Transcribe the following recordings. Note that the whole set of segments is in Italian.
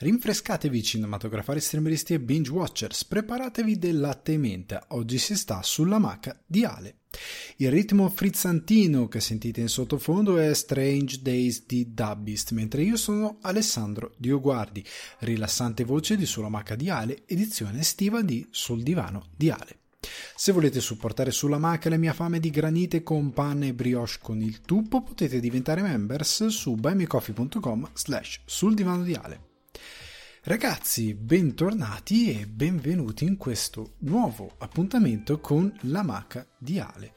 Rinfrescatevi cinematografari streameristi e binge watchers, preparatevi del latte e menta, oggi si sta sulla maca di Ale. Il ritmo frizzantino che sentite in sottofondo è Strange Days di Dubbist, mentre io sono Alessandro Dioguardi, rilassante voce di Sulla maca di Ale, edizione estiva di Sul divano di Ale. Se volete supportare sulla maca la mia fame di granite con panna e brioche con il tuppo, potete diventare members su buymecoffee.com slash sul divano di Ale. Ragazzi, bentornati e benvenuti in questo nuovo appuntamento con la maca di Ale.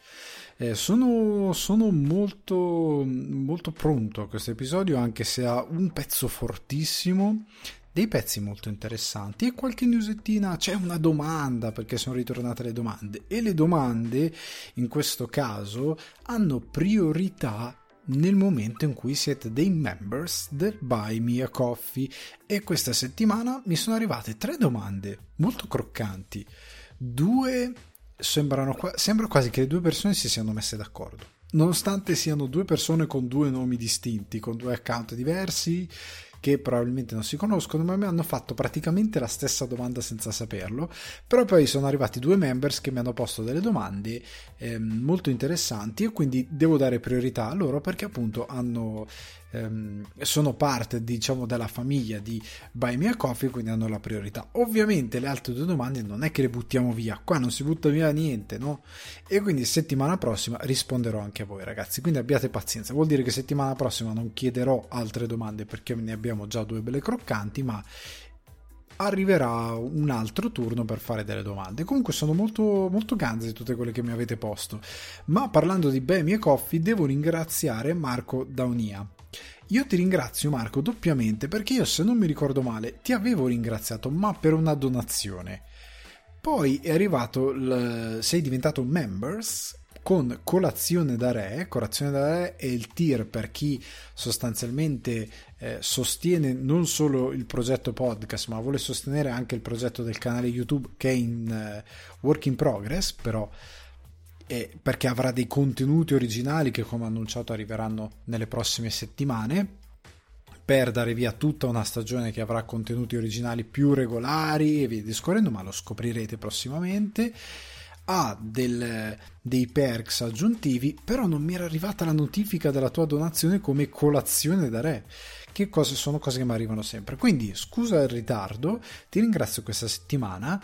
Eh, sono, sono molto, molto pronto a questo episodio, anche se ha un pezzo fortissimo, dei pezzi molto interessanti e qualche newsettina. C'è una domanda perché sono ritornate le domande e le domande in questo caso hanno priorità nel momento in cui siete dei members del Buy Me a Coffee e questa settimana mi sono arrivate tre domande molto croccanti. Due sembrano sembra quasi che le due persone si siano messe d'accordo. Nonostante siano due persone con due nomi distinti, con due account diversi, che probabilmente non si conoscono, ma mi hanno fatto praticamente la stessa domanda senza saperlo. Però poi sono arrivati due members che mi hanno posto delle domande eh, molto interessanti e quindi devo dare priorità a loro perché appunto hanno ehm, sono parte diciamo della famiglia di Buy Me a Coffee quindi hanno la priorità ovviamente le altre due domande non è che le buttiamo via qua non si butta via niente no e quindi settimana prossima risponderò anche a voi ragazzi quindi abbiate pazienza vuol dire che settimana prossima non chiederò altre domande perché ne abbiamo già due belle croccanti ma arriverà un altro turno per fare delle domande. Comunque sono molto, molto ganze tutte quelle che mi avete posto. Ma parlando di Bemi e Coffee, devo ringraziare Marco Daunia. Io ti ringrazio Marco doppiamente perché io se non mi ricordo male ti avevo ringraziato ma per una donazione. Poi è arrivato, il, sei diventato members con colazione da re. Colazione da re è il tier per chi sostanzialmente eh, sostiene non solo il progetto podcast, ma vuole sostenere anche il progetto del canale YouTube che è in uh, work in progress, però eh, perché avrà dei contenuti originali che come annunciato arriveranno nelle prossime settimane per dare via tutta una stagione che avrà contenuti originali più regolari e via discorrendo, ma lo scoprirete prossimamente. Ha del, dei perks aggiuntivi, però non mi era arrivata la notifica della tua donazione come colazione da re. Che cose sono cose che mi arrivano sempre. Quindi scusa il ritardo, ti ringrazio questa settimana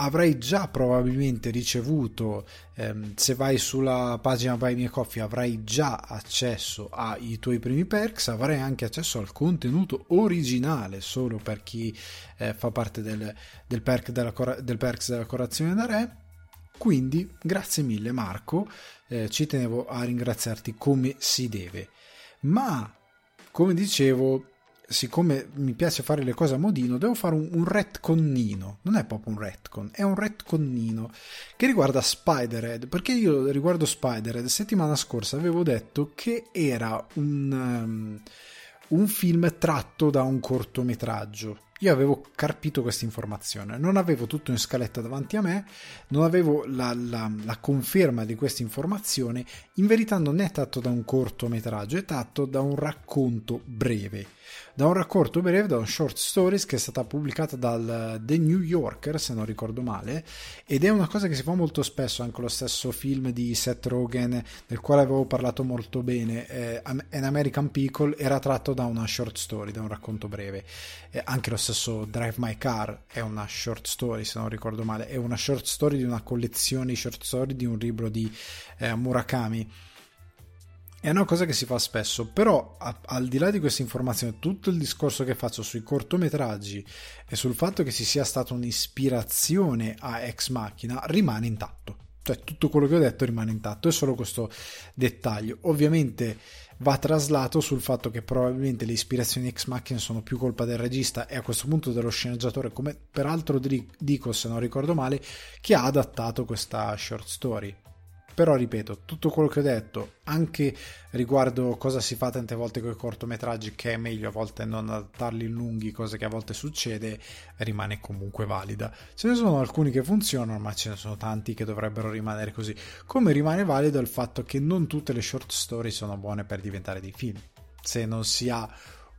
avrai già probabilmente ricevuto, ehm, se vai sulla pagina Buy Me Coffee, avrai già accesso ai tuoi primi perks, avrai anche accesso al contenuto originale solo per chi eh, fa parte del, del, perk della, del perks della corazione da re. Quindi grazie mille Marco, eh, ci tenevo a ringraziarti come si deve. Ma come dicevo, siccome mi piace fare le cose a modino, devo fare un, un retconnino. Non è proprio un retcon, è un retconnino che riguarda Spider-Head. Perché io riguardo Spider-Head, settimana scorsa avevo detto che era un, um, un film tratto da un cortometraggio. Io avevo carpito questa informazione, non avevo tutto in scaletta davanti a me, non avevo la, la, la conferma di questa informazione. In verità non è tratto da un cortometraggio, è tratto da un racconto breve da un racconto breve, da un short stories che è stata pubblicata dal The New Yorker, se non ricordo male, ed è una cosa che si fa molto spesso, anche lo stesso film di Seth Rogen, del quale avevo parlato molto bene, eh, An American Pickle, era tratto da una short story, da un racconto breve. Eh, anche lo stesso Drive My Car è una short story, se non ricordo male, è una short story di una collezione di short story di un libro di eh, Murakami è una cosa che si fa spesso, però a, al di là di questa informazione, tutto il discorso che faccio sui cortometraggi e sul fatto che ci sia stata un'ispirazione a Ex Machina rimane intatto. Cioè tutto quello che ho detto rimane intatto, è solo questo dettaglio. Ovviamente va traslato sul fatto che probabilmente le ispirazioni Ex Machina sono più colpa del regista e a questo punto dello sceneggiatore, come peraltro dico se non ricordo male, che ha adattato questa short story però ripeto, tutto quello che ho detto, anche riguardo cosa si fa tante volte con i cortometraggi, che è meglio a volte non adattarli in lunghi, cosa che a volte succede, rimane comunque valida. Ce ne sono alcuni che funzionano, ma ce ne sono tanti che dovrebbero rimanere così. Come rimane valido il fatto che non tutte le short story sono buone per diventare dei film. Se non si ha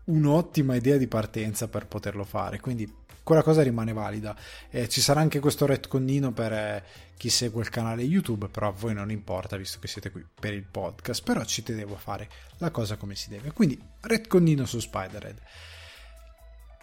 un'ottima idea di partenza per poterlo fare, quindi quella cosa rimane valida. Eh, ci sarà anche questo retconnino per eh, chi segue il canale YouTube, però a voi non importa visto che siete qui per il podcast, però ci tenevo a fare la cosa come si deve. Quindi retconnino su Spider-Head.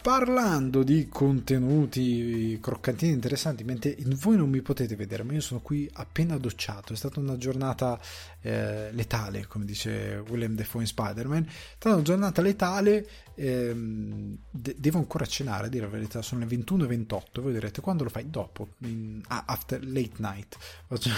Parlando di contenuti croccantini interessanti, mentre voi non mi potete vedere, ma io sono qui appena docciato, è stata una giornata eh, letale, come dice William Defoe in Spider-Man, è stata una giornata letale, ehm, de- devo ancora cenare, a dire la verità, sono le 21.28, voi direte quando lo fai? Dopo, in, ah, after late night, faccio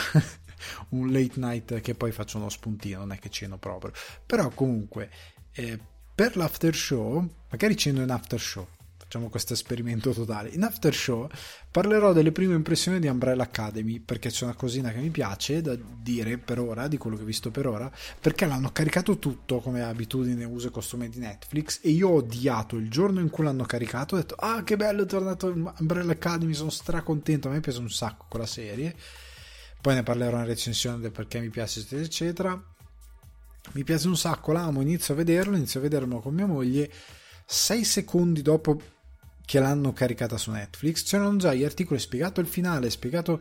un late night che poi faccio uno spuntino, non è che ceno proprio, però comunque... Eh, per l'after show, magari ceno in after show, facciamo questo esperimento totale. In after show parlerò delle prime impressioni di Umbrella Academy perché c'è una cosina che mi piace da dire per ora, di quello che ho visto per ora, perché l'hanno caricato tutto come abitudine, uso e costume di Netflix e io ho odiato il giorno in cui l'hanno caricato, ho detto ah che bello è tornato Umbrella Academy, sono stracontento, a me piace un sacco quella serie. Poi ne parlerò in recensione del perché mi piace eccetera eccetera. Mi piace un sacco, l'amo, inizio a vederlo, inizio a vederlo con mia moglie. Sei secondi dopo che l'hanno caricata su Netflix, c'erano già gli articoli spiegato il finale, spiegato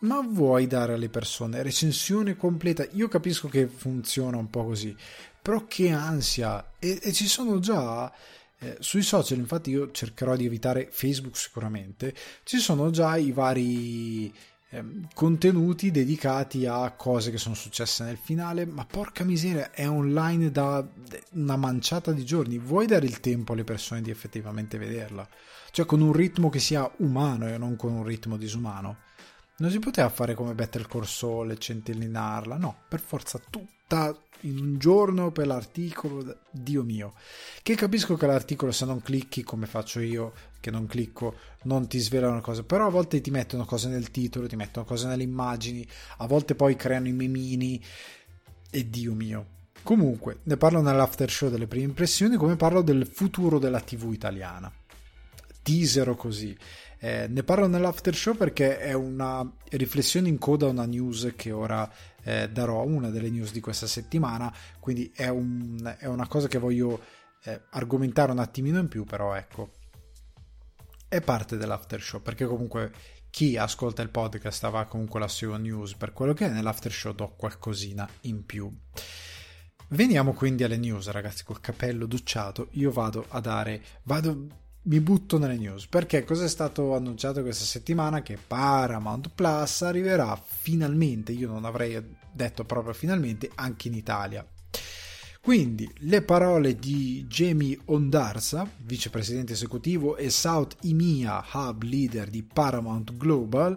ma vuoi dare alle persone recensione completa? Io capisco che funziona un po' così, però che ansia! E, e ci sono già eh, sui social, infatti io cercherò di evitare Facebook sicuramente, ci sono già i vari contenuti dedicati a cose che sono successe nel finale, ma porca miseria, è online da una manciata di giorni. Vuoi dare il tempo alle persone di effettivamente vederla? Cioè con un ritmo che sia umano e non con un ritmo disumano. Non si poteva fare come Better Call Saul e centellinarla, no, per forza tutta in un giorno per l'articolo, Dio mio. Che capisco che l'articolo se non clicchi come faccio io, che non clicco, non ti svelano cose, però a volte ti mettono cose nel titolo, ti mettono cose nelle immagini, a volte poi creano i memini e Dio mio. Comunque, ne parlo nell'after show delle prime impressioni, come parlo del futuro della TV italiana. Teaser così. Eh, ne parlo nell'after show perché è una riflessione in coda a una news che ora eh, darò, una delle news di questa settimana, quindi è, un, è una cosa che voglio eh, argomentare un attimino in più, però ecco, è parte dell'after show perché comunque chi ascolta il podcast avrà comunque la sua news per quello che è nell'after show do qualcosina in più. Veniamo quindi alle news, ragazzi, col capello ducciato. Io vado a dare, vado mi butto nelle news perché cosa è stato annunciato questa settimana? Che Paramount Plus arriverà finalmente io non avrei detto proprio finalmente anche in Italia. Quindi le parole di Jamie Ondarza vicepresidente esecutivo e South EMEA hub leader di Paramount Global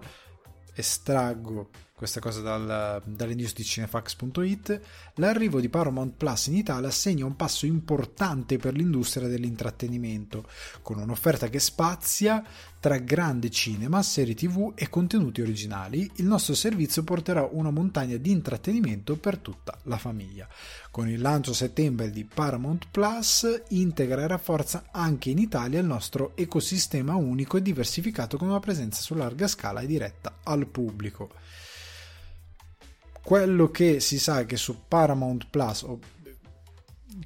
estraggo questa cosa dal, dalle news di cinefax.it, l'arrivo di Paramount Plus in Italia segna un passo importante per l'industria dell'intrattenimento, con un'offerta che spazia tra grande cinema, serie tv e contenuti originali, il nostro servizio porterà una montagna di intrattenimento per tutta la famiglia. Con il lancio a settembre di Paramount Plus integra e rafforza anche in Italia il nostro ecosistema unico e diversificato con una presenza su larga scala e diretta al pubblico quello che si sa è che su Paramount Plus,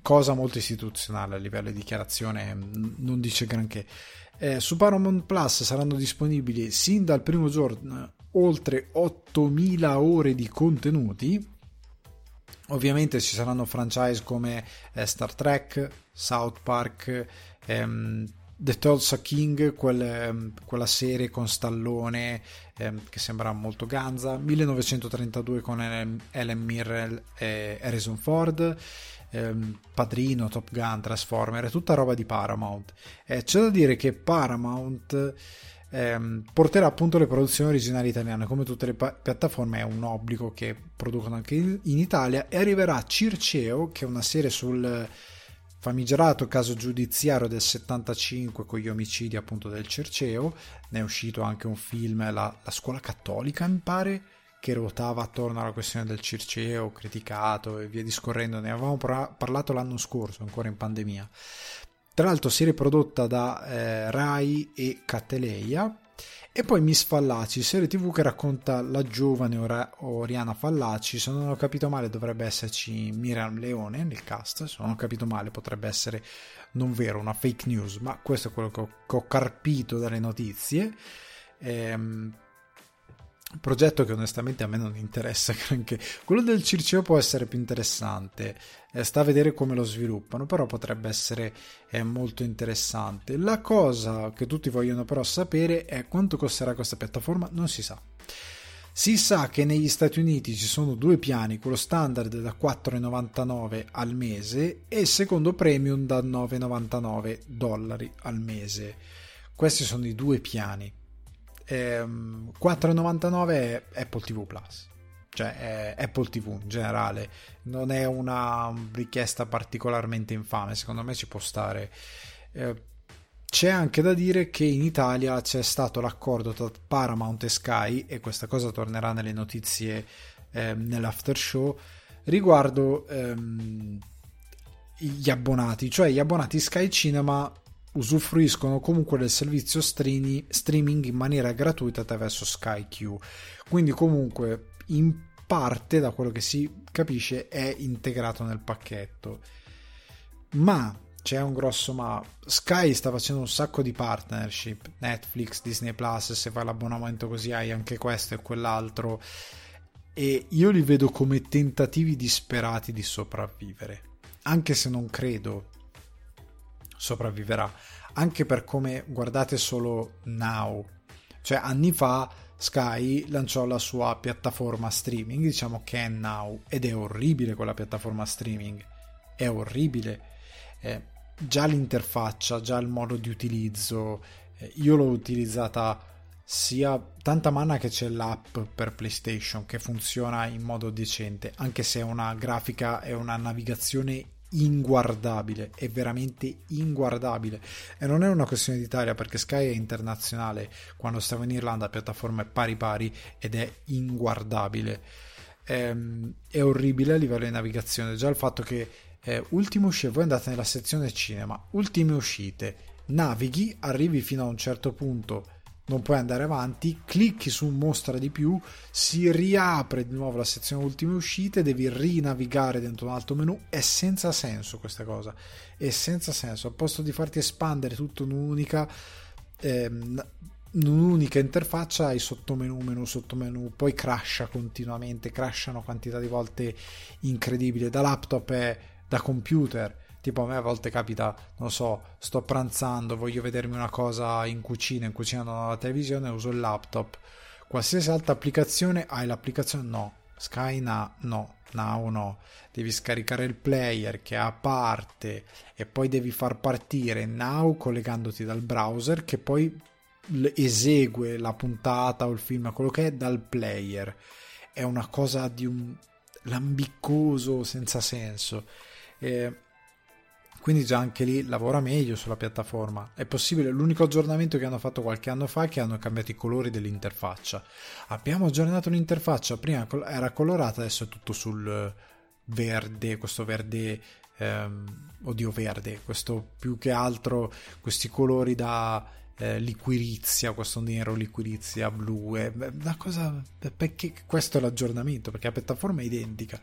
cosa molto istituzionale a livello di dichiarazione, non dice granché, eh, su Paramount Plus saranno disponibili sin dal primo giorno oltre 8000 ore di contenuti. Ovviamente ci saranno franchise come eh, Star Trek, South Park, ehm, The Tulsa King, quel, ehm, quella serie con Stallone eh, che sembra molto ganza, 1932 con Ellen Mirrell e Harrison Ford, ehm, Padrino, Top Gun, Transformer, tutta roba di Paramount. Eh, c'è da dire che Paramount ehm, porterà appunto le produzioni originali italiane, come tutte le pa- piattaforme è un obbligo che producono anche in, in Italia. E arriverà Circeo, che è una serie sul famigerato caso giudiziario del 75 con gli omicidi appunto del Cerceo, ne è uscito anche un film, la, la scuola cattolica mi pare, che ruotava attorno alla questione del Circeo, criticato e via discorrendo, ne avevamo parlato l'anno scorso, ancora in pandemia. Tra l'altro serie prodotta da eh, Rai e Catteleia, e poi Miss Fallaci, serie tv che racconta la giovane Oriana Fallaci, se non ho capito male dovrebbe esserci Miriam Leone nel cast, se non ho capito male potrebbe essere non vero, una fake news, ma questo è quello che ho, che ho carpito dalle notizie. Ehm, progetto che onestamente a me non interessa granché. Quello del Circeo può essere più interessante, eh, sta a vedere come lo sviluppano, però potrebbe essere eh, molto interessante. La cosa che tutti vogliono però sapere è quanto costerà questa piattaforma, non si sa. Si sa che negli Stati Uniti ci sono due piani, quello standard da 4,99 al mese e il secondo premium da 9,99 dollari al mese. Questi sono i due piani ehm, 4,99 è Apple TV Plus. Cioè Apple TV in generale. Non è una richiesta particolarmente infame secondo me ci può stare. Eh, c'è anche da dire che in Italia c'è stato l'accordo tra Paramount e Sky e questa cosa tornerà nelle notizie eh, nell'after show riguardo ehm, gli abbonati. Cioè gli abbonati Sky Cinema usufruiscono comunque del servizio streaming in maniera gratuita attraverso Sky Q. Quindi comunque in parte, da quello che si capisce, è integrato nel pacchetto. Ma c'è un grosso ma. Sky sta facendo un sacco di partnership. Netflix, Disney Plus, se fai l'abbonamento così hai anche questo e quell'altro. E io li vedo come tentativi disperati di sopravvivere. Anche se non credo sopravviverà, anche per come guardate solo Now, cioè anni fa Sky lanciò la sua piattaforma streaming, diciamo che è Now, ed è orribile quella piattaforma streaming, è orribile. Eh, già l'interfaccia, già il modo di utilizzo, eh, io l'ho utilizzata sia tanta manna che c'è l'app per PlayStation che funziona in modo decente, anche se è una grafica e una navigazione inguardabile, è veramente inguardabile. E non è una questione d'Italia perché Sky è internazionale, quando stavo in Irlanda la piattaforma è pari pari ed è inguardabile. È, ehm, è orribile a livello di navigazione, già il fatto che eh, ultime uscite, voi andate nella sezione cinema, ultime uscite, navighi, arrivi fino a un certo punto non puoi andare avanti, clicchi su mostra di più, si riapre di nuovo la sezione ultime uscite, devi rinavigare dentro un altro menu, è senza senso questa cosa, è senza senso, al posto di farti espandere tutto in un'unica, ehm, un'unica interfaccia hai sottomenu, menu, sottomenu, poi crasha continuamente, crashano quantità di volte incredibili, da laptop e da computer Tipo a me a volte capita, non so, sto pranzando, voglio vedermi una cosa in cucina, in cucina non ho la televisione, uso il laptop. Qualsiasi altra applicazione, hai l'applicazione? No. Sky na, no, Now no. Devi scaricare il player che è a parte e poi devi far partire Now collegandoti dal browser che poi esegue la puntata o il film, quello che è dal player. È una cosa di un lambiccoso senza senso. Eh, quindi già anche lì lavora meglio sulla piattaforma. È possibile, l'unico aggiornamento che hanno fatto qualche anno fa è che hanno cambiato i colori dell'interfaccia. Abbiamo aggiornato l'interfaccia, prima era colorata, adesso è tutto sul verde, questo verde, ehm, oddio verde, questo più che altro, questi colori da eh, liquirizia, questo nero liquirizia blu, è una cosa, perché questo è l'aggiornamento, perché la piattaforma è identica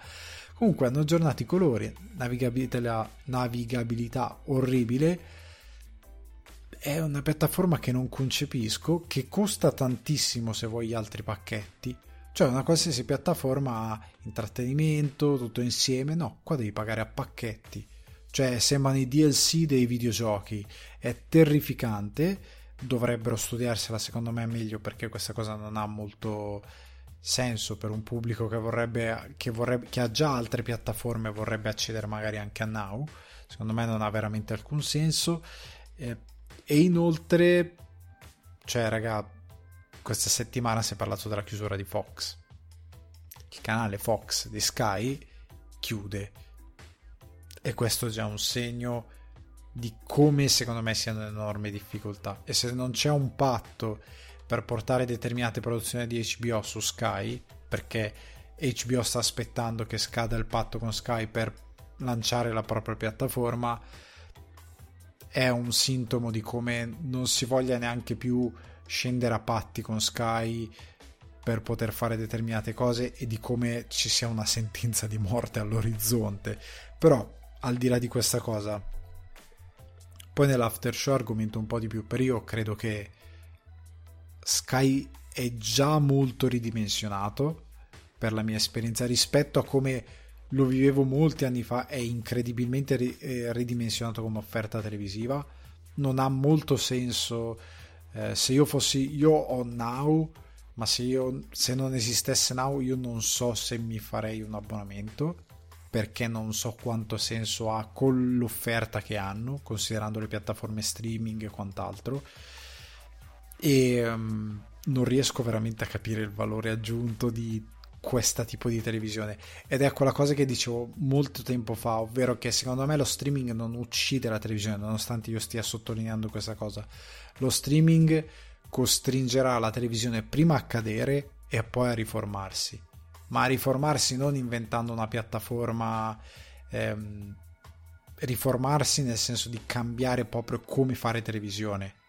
Comunque hanno aggiornato i colori, navigabilità, navigabilità orribile. È una piattaforma che non concepisco, che costa tantissimo se vuoi altri pacchetti. Cioè una qualsiasi piattaforma intrattenimento, tutto insieme. No, qua devi pagare a pacchetti. Cioè sembrano i DLC dei videogiochi. È terrificante. Dovrebbero studiarsela secondo me meglio perché questa cosa non ha molto senso per un pubblico che vorrebbe, che vorrebbe che ha già altre piattaforme e vorrebbe accedere magari anche a Now secondo me non ha veramente alcun senso. Eh, e inoltre cioè raga questa settimana si è parlato della chiusura di Fox. Il canale Fox di Sky chiude. E questo è già un segno di come secondo me siano enormi difficoltà. E se non c'è un patto per portare determinate produzioni di HBO su Sky, perché HBO sta aspettando che scada il patto con Sky per lanciare la propria piattaforma, è un sintomo di come non si voglia neanche più scendere a patti con Sky per poter fare determinate cose e di come ci sia una sentenza di morte all'orizzonte. Però, al di là di questa cosa, Poi nell'after show argomento un po' di più, però io credo che Sky è già molto ridimensionato per la mia esperienza rispetto a come lo vivevo molti anni fa, è incredibilmente eh, ridimensionato come offerta televisiva. Non ha molto senso eh, se io fossi io ho Now, ma se, io, se non esistesse Now io non so se mi farei un abbonamento perché non so quanto senso ha con l'offerta che hanno, considerando le piattaforme streaming e quant'altro. E um, non riesco veramente a capire il valore aggiunto di questo tipo di televisione. Ed è quella cosa che dicevo molto tempo fa ovvero che secondo me lo streaming non uccide la televisione nonostante io stia sottolineando questa cosa. Lo streaming costringerà la televisione prima a cadere e poi a riformarsi. Ma a riformarsi non inventando una piattaforma ehm, riformarsi nel senso di cambiare proprio come fare televisione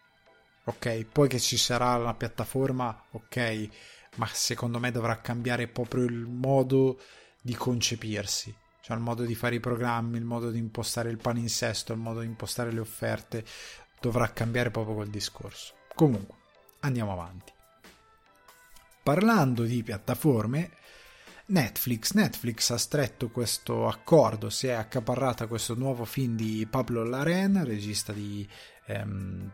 ok poi che ci sarà una piattaforma ok ma secondo me dovrà cambiare proprio il modo di concepirsi, cioè il modo di fare i programmi, il modo di impostare il palinsesto, il modo di impostare le offerte, dovrà cambiare proprio quel discorso. Comunque, andiamo avanti. Parlando di piattaforme, Netflix, Netflix ha stretto questo accordo, si è accaparrata questo nuovo film di Pablo Larraín, regista di ehm,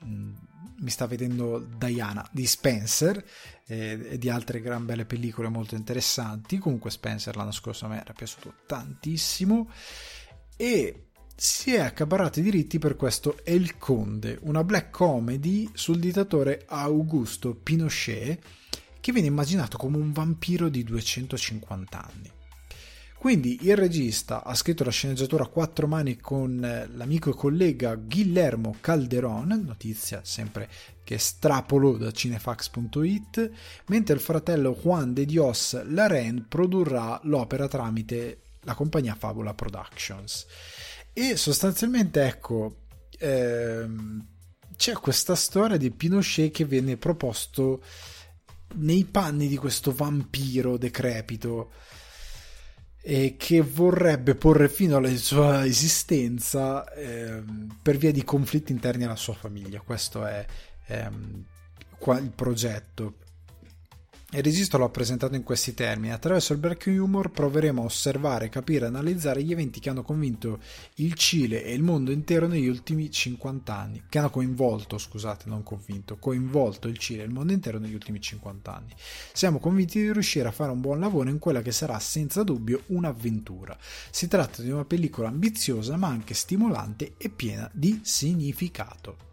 mi sta vedendo Diana di Spencer eh, e di altre gran belle pellicole molto interessanti. Comunque Spencer l'anno scorso a me era piaciuto tantissimo e si è accaparato i diritti per questo El Conde, una black comedy sul dittatore Augusto Pinochet che viene immaginato come un vampiro di 250 anni. Quindi il regista ha scritto la sceneggiatura a quattro mani con eh, l'amico e collega Guillermo Calderon, notizia sempre che strapolo da cinefax.it, mentre il fratello Juan de Dios Laren produrrà l'opera tramite la compagnia Fabula Productions. E sostanzialmente, ecco, ehm, c'è questa storia di Pinochet che viene proposto nei panni di questo vampiro decrepito e che vorrebbe porre fine alla sua esistenza eh, per via di conflitti interni alla sua famiglia. Questo è ehm, il progetto. Il registro l'ho presentato in questi termini. Attraverso il black humor proveremo a osservare, capire e analizzare gli eventi che hanno convinto il Cile e il mondo intero negli ultimi 50 anni. Che hanno coinvolto, scusate, non convinto, coinvolto il Cile e il mondo intero negli ultimi 50 anni. Siamo convinti di riuscire a fare un buon lavoro in quella che sarà senza dubbio un'avventura. Si tratta di una pellicola ambiziosa ma anche stimolante e piena di significato.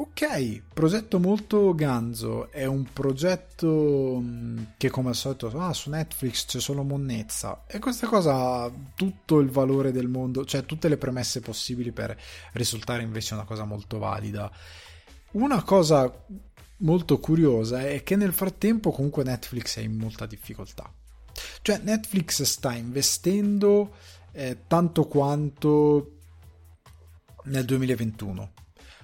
Ok, progetto molto ganzo, è un progetto mm, che come al solito ah, su Netflix c'è solo monnezza e questa cosa ha tutto il valore del mondo, cioè tutte le premesse possibili per risultare invece una cosa molto valida. Una cosa molto curiosa è che nel frattempo comunque Netflix è in molta difficoltà. Cioè Netflix sta investendo eh, tanto quanto nel 2021.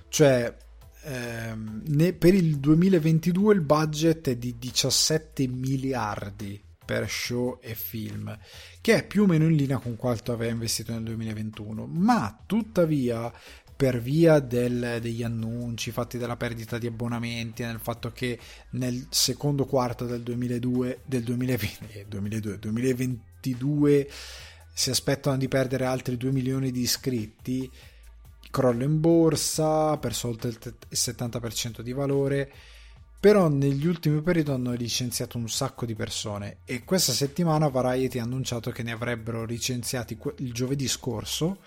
Cioè ne, per il 2022 il budget è di 17 miliardi per show e film, che è più o meno in linea con quanto aveva investito nel 2021, ma tuttavia per via del, degli annunci fatti della perdita di abbonamenti, nel fatto che nel secondo quarto del 2002, del 2020, eh, 2002, 2022 si aspettano di perdere altri 2 milioni di iscritti, crollo in borsa, ha perso oltre il 70% di valore, però negli ultimi periodi hanno licenziato un sacco di persone e questa settimana Variety ha annunciato che ne avrebbero licenziati il giovedì scorso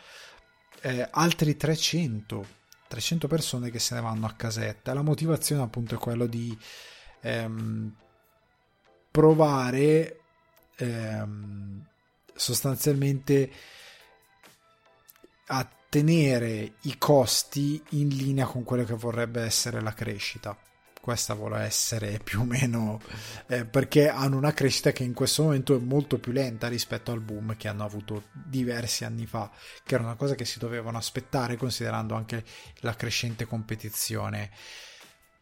eh, altri 300 300 persone che se ne vanno a casetta. La motivazione appunto è quella di ehm, provare ehm, sostanzialmente a tenere i costi in linea con quello che vorrebbe essere la crescita. Questa vuole essere più o meno eh, perché hanno una crescita che in questo momento è molto più lenta rispetto al boom che hanno avuto diversi anni fa, che era una cosa che si dovevano aspettare considerando anche la crescente competizione.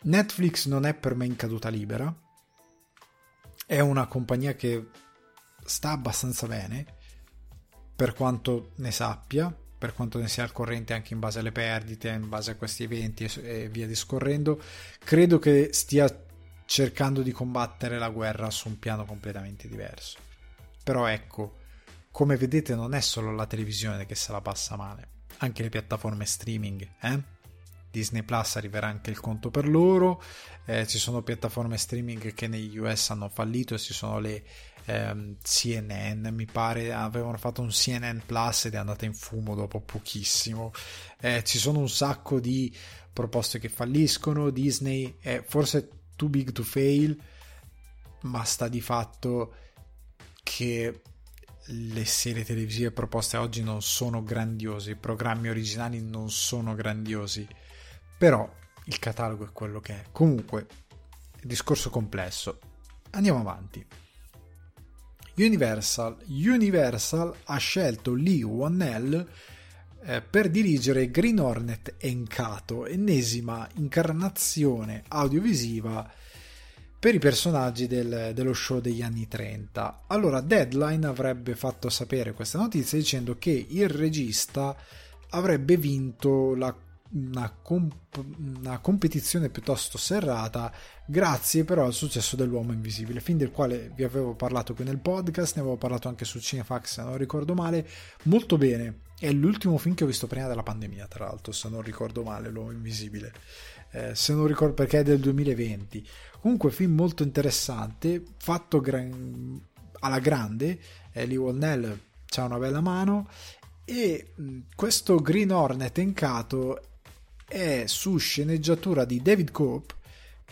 Netflix non è per me in caduta libera, è una compagnia che sta abbastanza bene per quanto ne sappia per quanto ne sia al corrente anche in base alle perdite, in base a questi eventi e via discorrendo, credo che stia cercando di combattere la guerra su un piano completamente diverso. Però ecco, come vedete non è solo la televisione che se la passa male, anche le piattaforme streaming, eh? Disney Plus arriverà anche il conto per loro, eh, ci sono piattaforme streaming che negli US hanno fallito, ci sono le ehm, CNN, mi pare avevano fatto un CNN Plus ed è andata in fumo dopo pochissimo, eh, ci sono un sacco di proposte che falliscono, Disney è forse too big to fail, ma sta di fatto che le serie televisive proposte oggi non sono grandiose, i programmi originali non sono grandiosi però il catalogo è quello che è. Comunque, discorso complesso. Andiamo avanti. Universal. Universal ha scelto Lee Wannell eh, per dirigere Green Hornet Encato, ennesima incarnazione audiovisiva per i personaggi del, dello show degli anni 30. Allora, Deadline avrebbe fatto sapere questa notizia dicendo che il regista avrebbe vinto la una, comp- una, competizione piuttosto serrata grazie però al successo dell'uomo invisibile film del quale vi avevo parlato qui nel podcast ne avevo parlato anche su Cinefax se non ricordo male. Molto bene. È l'ultimo film che ho visto prima della pandemia tra l'altro se non ricordo male l'uomo invisibile. Eh, se non ricordo perché è del 2020 comunque film molto interessante fatto gran- alla grande. Eh, Lee Wallnell ha una bella mano. E questo Green Hornet encato è su sceneggiatura di David Cope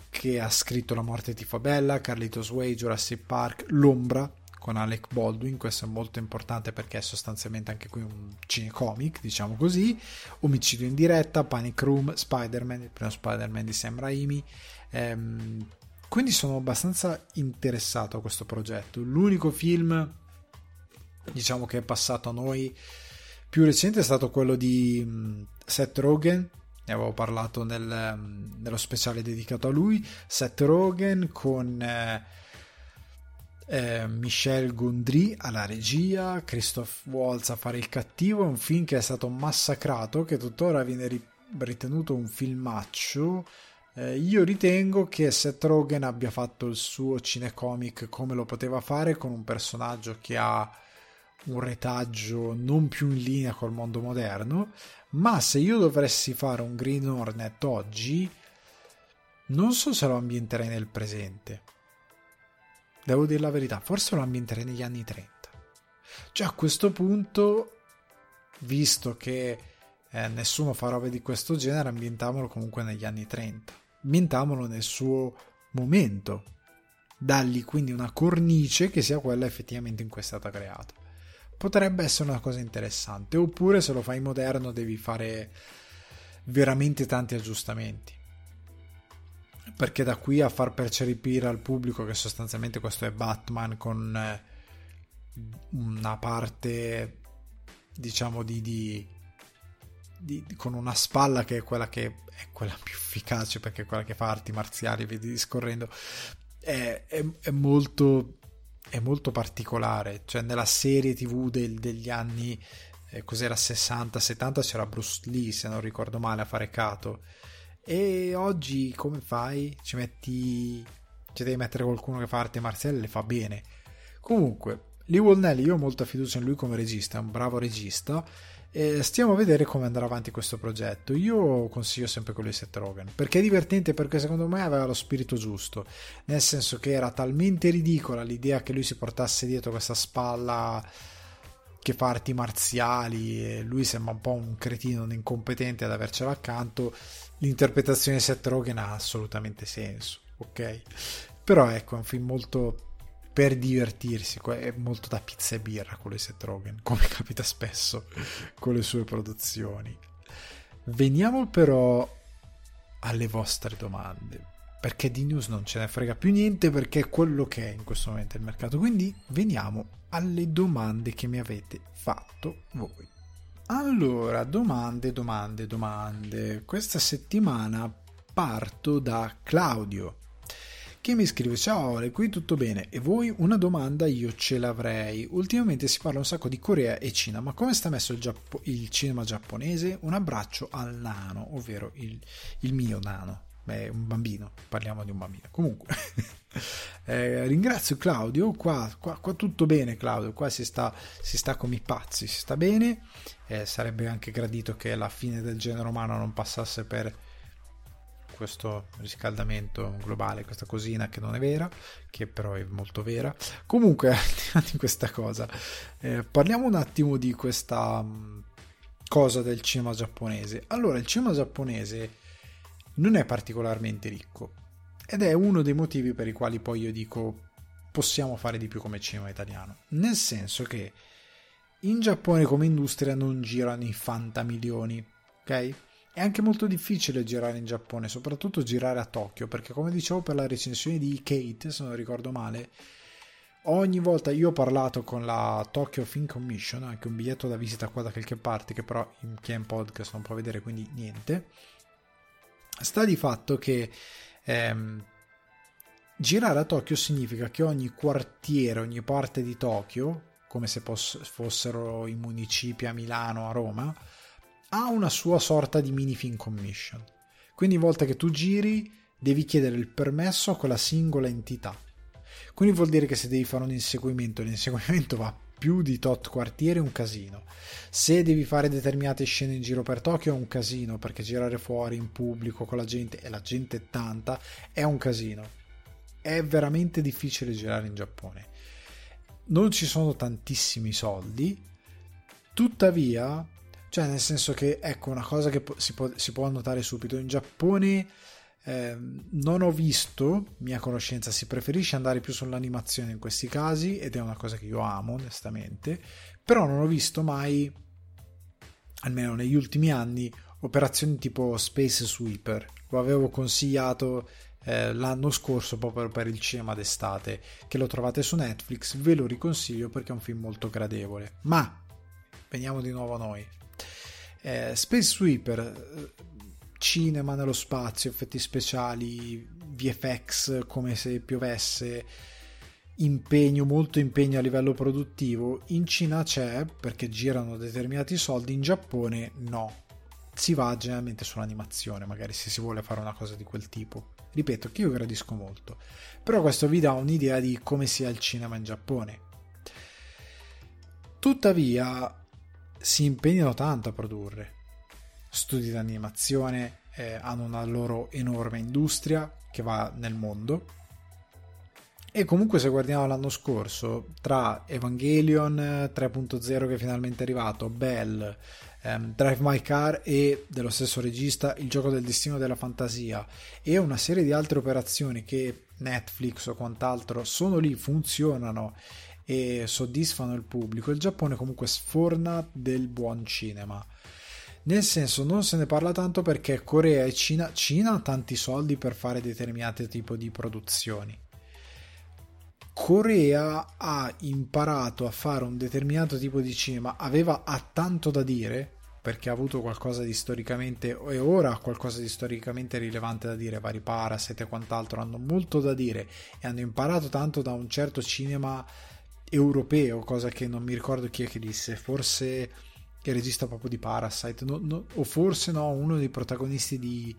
che ha scritto La morte ti fa bella, Carlitos Way, Jurassic Park, L'ombra con Alec Baldwin, questo è molto importante perché è sostanzialmente anche qui un cinecomic, diciamo così, Omicidio in diretta, Panic Room, Spider-Man, il primo Spider-Man di Sam Raimi, ehm, quindi sono abbastanza interessato a questo progetto. L'unico film, diciamo che è passato a noi più recente è stato quello di mm, Seth Rogen, ne avevo parlato nel, nello speciale dedicato a lui, Seth Rogen con eh, eh, Michel Gondry alla regia, Christoph Waltz a fare il cattivo, un film che è stato massacrato, che tuttora viene ri- ritenuto un filmaccio. Eh, io ritengo che Seth Rogen abbia fatto il suo cinecomic come lo poteva fare con un personaggio che ha un retaggio non più in linea col mondo moderno, ma se io dovessi fare un Green Hornet oggi, non so se lo ambienterei nel presente. Devo dire la verità, forse lo ambienterei negli anni 30. Cioè a questo punto, visto che eh, nessuno fa robe di questo genere, ambientamolo comunque negli anni 30. Ambientamolo nel suo momento. Dagli quindi una cornice che sia quella effettivamente in cui è stata creata potrebbe essere una cosa interessante. Oppure se lo fai moderno devi fare veramente tanti aggiustamenti. Perché da qui a far percepire al pubblico che sostanzialmente questo è Batman con eh, una parte diciamo di, di, di, con una spalla che è quella che è quella più efficace perché è quella che fa arti marziali vedi discorrendo è, è, è molto è molto particolare, cioè nella serie tv del, degli anni eh, cos'era 60-70 c'era Bruce Lee se non ricordo male a fare Kato e oggi come fai? Ci metti ci devi mettere qualcuno che fa arte marziale e le fa bene. Comunque Lee Wallnell io ho molta fiducia in lui come regista è un bravo regista e stiamo a vedere come andrà avanti questo progetto. Io consiglio sempre quello di Seth Rogen perché è divertente perché secondo me aveva lo spirito giusto, nel senso che era talmente ridicola l'idea che lui si portasse dietro questa spalla che fa arti marziali e lui sembra un po' un cretino, un incompetente ad avercelo accanto. L'interpretazione di Seth Rogen ha assolutamente senso, ok? Però ecco, è un film molto per divertirsi, è molto da pizza e birra quello di Seth Rogen, come capita spesso con le sue produzioni. Veniamo però alle vostre domande, perché di news non ce ne frega più niente perché è quello che è in questo momento il mercato, quindi veniamo alle domande che mi avete fatto voi. Allora, domande, domande, domande. Questa settimana parto da Claudio che mi scrive ciao Ale, qui tutto bene. E voi una domanda io ce l'avrei. Ultimamente si parla un sacco di Corea e Cina ma come sta messo il, Giappo- il cinema giapponese? Un abbraccio al nano ovvero il, il mio nano. Beh, un bambino, parliamo di un bambino. Comunque, eh, ringrazio Claudio, qua, qua, qua, tutto bene Claudio, qua si sta, si sta come i pazzi, si sta bene, eh, sarebbe anche gradito che la fine del genere umano non passasse per questo riscaldamento globale, questa cosina che non è vera, che però è molto vera. Comunque, di questa cosa, eh, parliamo un attimo di questa mm, cosa del cinema giapponese. Allora, il cinema giapponese non è particolarmente ricco ed è uno dei motivi per i quali poi io dico possiamo fare di più come cinema italiano. Nel senso che in Giappone come industria non girano i fantamilioni, ok? È anche molto difficile girare in Giappone, soprattutto girare a Tokyo, perché come dicevo per la recensione di Kate, se non ricordo male, ogni volta io ho parlato con la Tokyo Film Commission, anche un biglietto da visita qua da qualche parte, che però in, chi è in podcast non può vedere, quindi niente. Sta di fatto che ehm, girare a Tokyo significa che ogni quartiere, ogni parte di Tokyo, come se fossero i municipi a Milano, a Roma, ha una sua sorta di mini film commission. Quindi, ogni volta che tu giri, devi chiedere il permesso a quella singola entità. Quindi vuol dire che se devi fare un inseguimento, l'inseguimento va più di tot quartiere è un casino. Se devi fare determinate scene in giro per Tokyo è un casino, perché girare fuori in pubblico con la gente, e la gente è tanta, è un casino. È veramente difficile girare in Giappone. Non ci sono tantissimi soldi, tuttavia, cioè nel senso che ecco una cosa che si può, si può notare subito, in Giappone eh, non ho visto, mia conoscenza, si preferisce andare più sull'animazione in questi casi ed è una cosa che io amo onestamente, però non ho visto mai, almeno negli ultimi anni, operazioni tipo Space Sweeper. Lo avevo consigliato eh, l'anno scorso proprio per il cinema d'estate, che lo trovate su Netflix, ve lo riconsiglio perché è un film molto gradevole. Ma veniamo di nuovo a noi. Eh, Space Sweeper eh, cinema nello spazio, effetti speciali, VFX come se piovesse, impegno, molto impegno a livello produttivo. In Cina c'è perché girano determinati soldi, in Giappone no. Si va generalmente sull'animazione, magari se si vuole fare una cosa di quel tipo. Ripeto che io gradisco molto, però questo vi dà un'idea di come sia il cinema in Giappone. Tuttavia si impegnano tanto a produrre studi di animazione, eh, hanno una loro enorme industria che va nel mondo. E comunque se guardiamo l'anno scorso, tra Evangelion 3.0 che è finalmente arrivato, Bell, ehm, Drive My Car e dello stesso regista Il gioco del destino della fantasia e una serie di altre operazioni che Netflix o quant'altro sono lì, funzionano e soddisfano il pubblico, il Giappone comunque sforna del buon cinema. Nel senso, non se ne parla tanto perché Corea e Cina, Cina ha tanti soldi per fare determinati tipi di produzioni. Corea ha imparato a fare un determinato tipo di cinema, aveva ha tanto da dire perché ha avuto qualcosa di storicamente e ora ha qualcosa di storicamente rilevante da dire, vari Parasite e quant'altro hanno molto da dire e hanno imparato tanto da un certo cinema europeo, cosa che non mi ricordo chi è che disse, forse il regista proprio di Parasite, no, no, o forse no, uno dei protagonisti di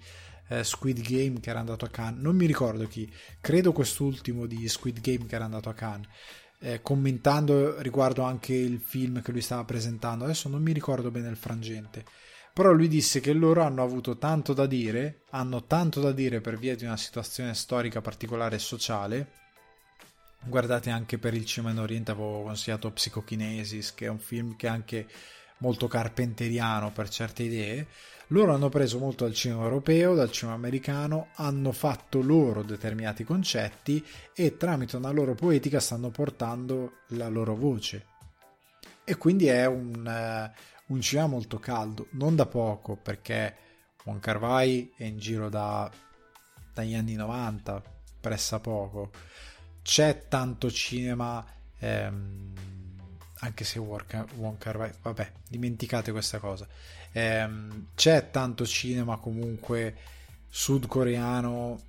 eh, Squid Game che era andato a Cannes, non mi ricordo chi, credo quest'ultimo di Squid Game che era andato a Cannes, eh, commentando riguardo anche il film che lui stava presentando, adesso non mi ricordo bene il frangente, però lui disse che loro hanno avuto tanto da dire, hanno tanto da dire per via di una situazione storica particolare e sociale, guardate anche per il cinema in Oriente avevo consigliato Psychokinesis che è un film che anche molto carpenteriano per certe idee, loro hanno preso molto dal cinema europeo, dal cinema americano, hanno fatto loro determinati concetti e tramite una loro poetica stanno portando la loro voce. E quindi è un, uh, un cinema molto caldo, non da poco, perché Juan Carvai è in giro da, dagli anni 90, pressa poco. C'è tanto cinema... Ehm, anche se Kar Wai, vabbè, dimenticate questa cosa. Ehm, c'è tanto cinema comunque sudcoreano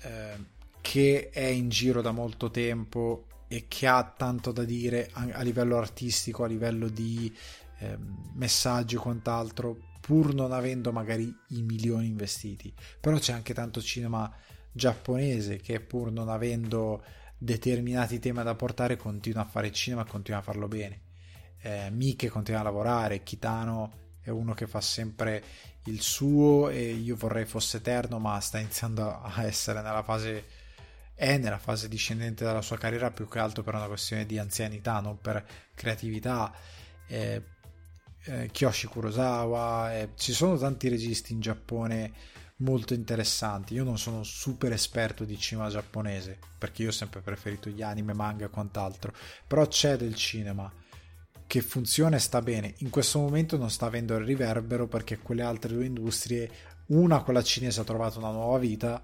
eh, che è in giro da molto tempo e che ha tanto da dire a, livello artistico, a livello di eh, messaggi e quant'altro, pur non avendo magari i milioni investiti. Però c'è anche tanto cinema giapponese che pur non avendo determinati temi da portare continua a fare cinema e continua a farlo bene. Eh, Mike continua a lavorare, Kitano è uno che fa sempre il suo e io vorrei fosse eterno ma sta iniziando a essere nella fase è nella fase discendente della sua carriera più che altro per una questione di anzianità non per creatività eh, eh, Kyoshi Kurosawa eh, ci sono tanti registi in Giappone molto interessanti io non sono super esperto di cinema giapponese perché io ho sempre preferito gli anime, manga e quant'altro però c'è del cinema che funziona e sta bene. In questo momento non sta avendo il riverbero perché quelle altre due industrie, una quella cinese ha trovato una nuova vita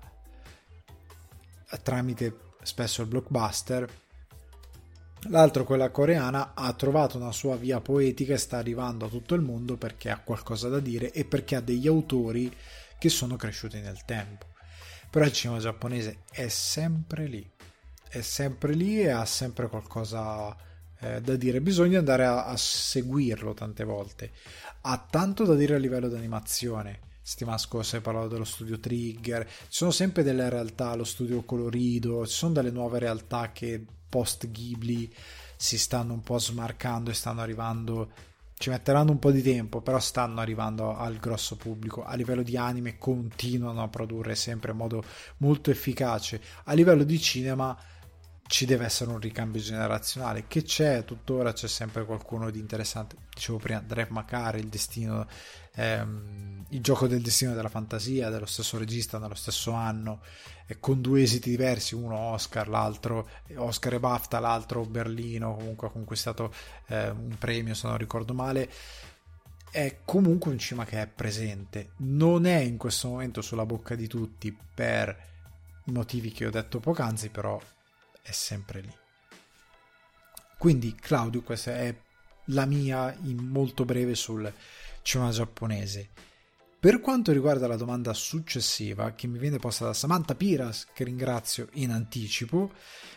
tramite spesso il blockbuster, l'altro quella coreana ha trovato una sua via poetica e sta arrivando a tutto il mondo perché ha qualcosa da dire e perché ha degli autori che sono cresciuti nel tempo. Però il cinema giapponese è sempre lì, è sempre lì e ha sempre qualcosa eh, da dire, bisogna andare a, a, seguirlo tante volte. Ha tanto da dire a livello di animazione. Settimana scorsa hai parlato dello studio Trigger, ci sono sempre delle realtà, lo studio colorido, ci sono delle nuove realtà che post Ghibli si stanno un po' smarcando e stanno arrivando ci metteranno un po' di tempo, però stanno arrivando al grosso pubblico. A livello di anime continuano a produrre sempre in modo molto efficace. A livello di cinema ci deve essere un ricambio generazionale che c'è tuttora c'è sempre qualcuno di interessante dicevo prima Drev Makar il destino ehm, il gioco del destino della fantasia dello stesso regista nello stesso anno eh, con due esiti diversi uno Oscar l'altro Oscar e BAFTA l'altro Berlino comunque ha conquistato eh, un premio se non ricordo male è comunque un cinema che è presente non è in questo momento sulla bocca di tutti per motivi che ho detto poc'anzi però è sempre lì. Quindi Claudio, questa è la mia in molto breve sul cinema giapponese. Per quanto riguarda la domanda successiva, che mi viene posta da Samantha Piras, che ringrazio in anticipo,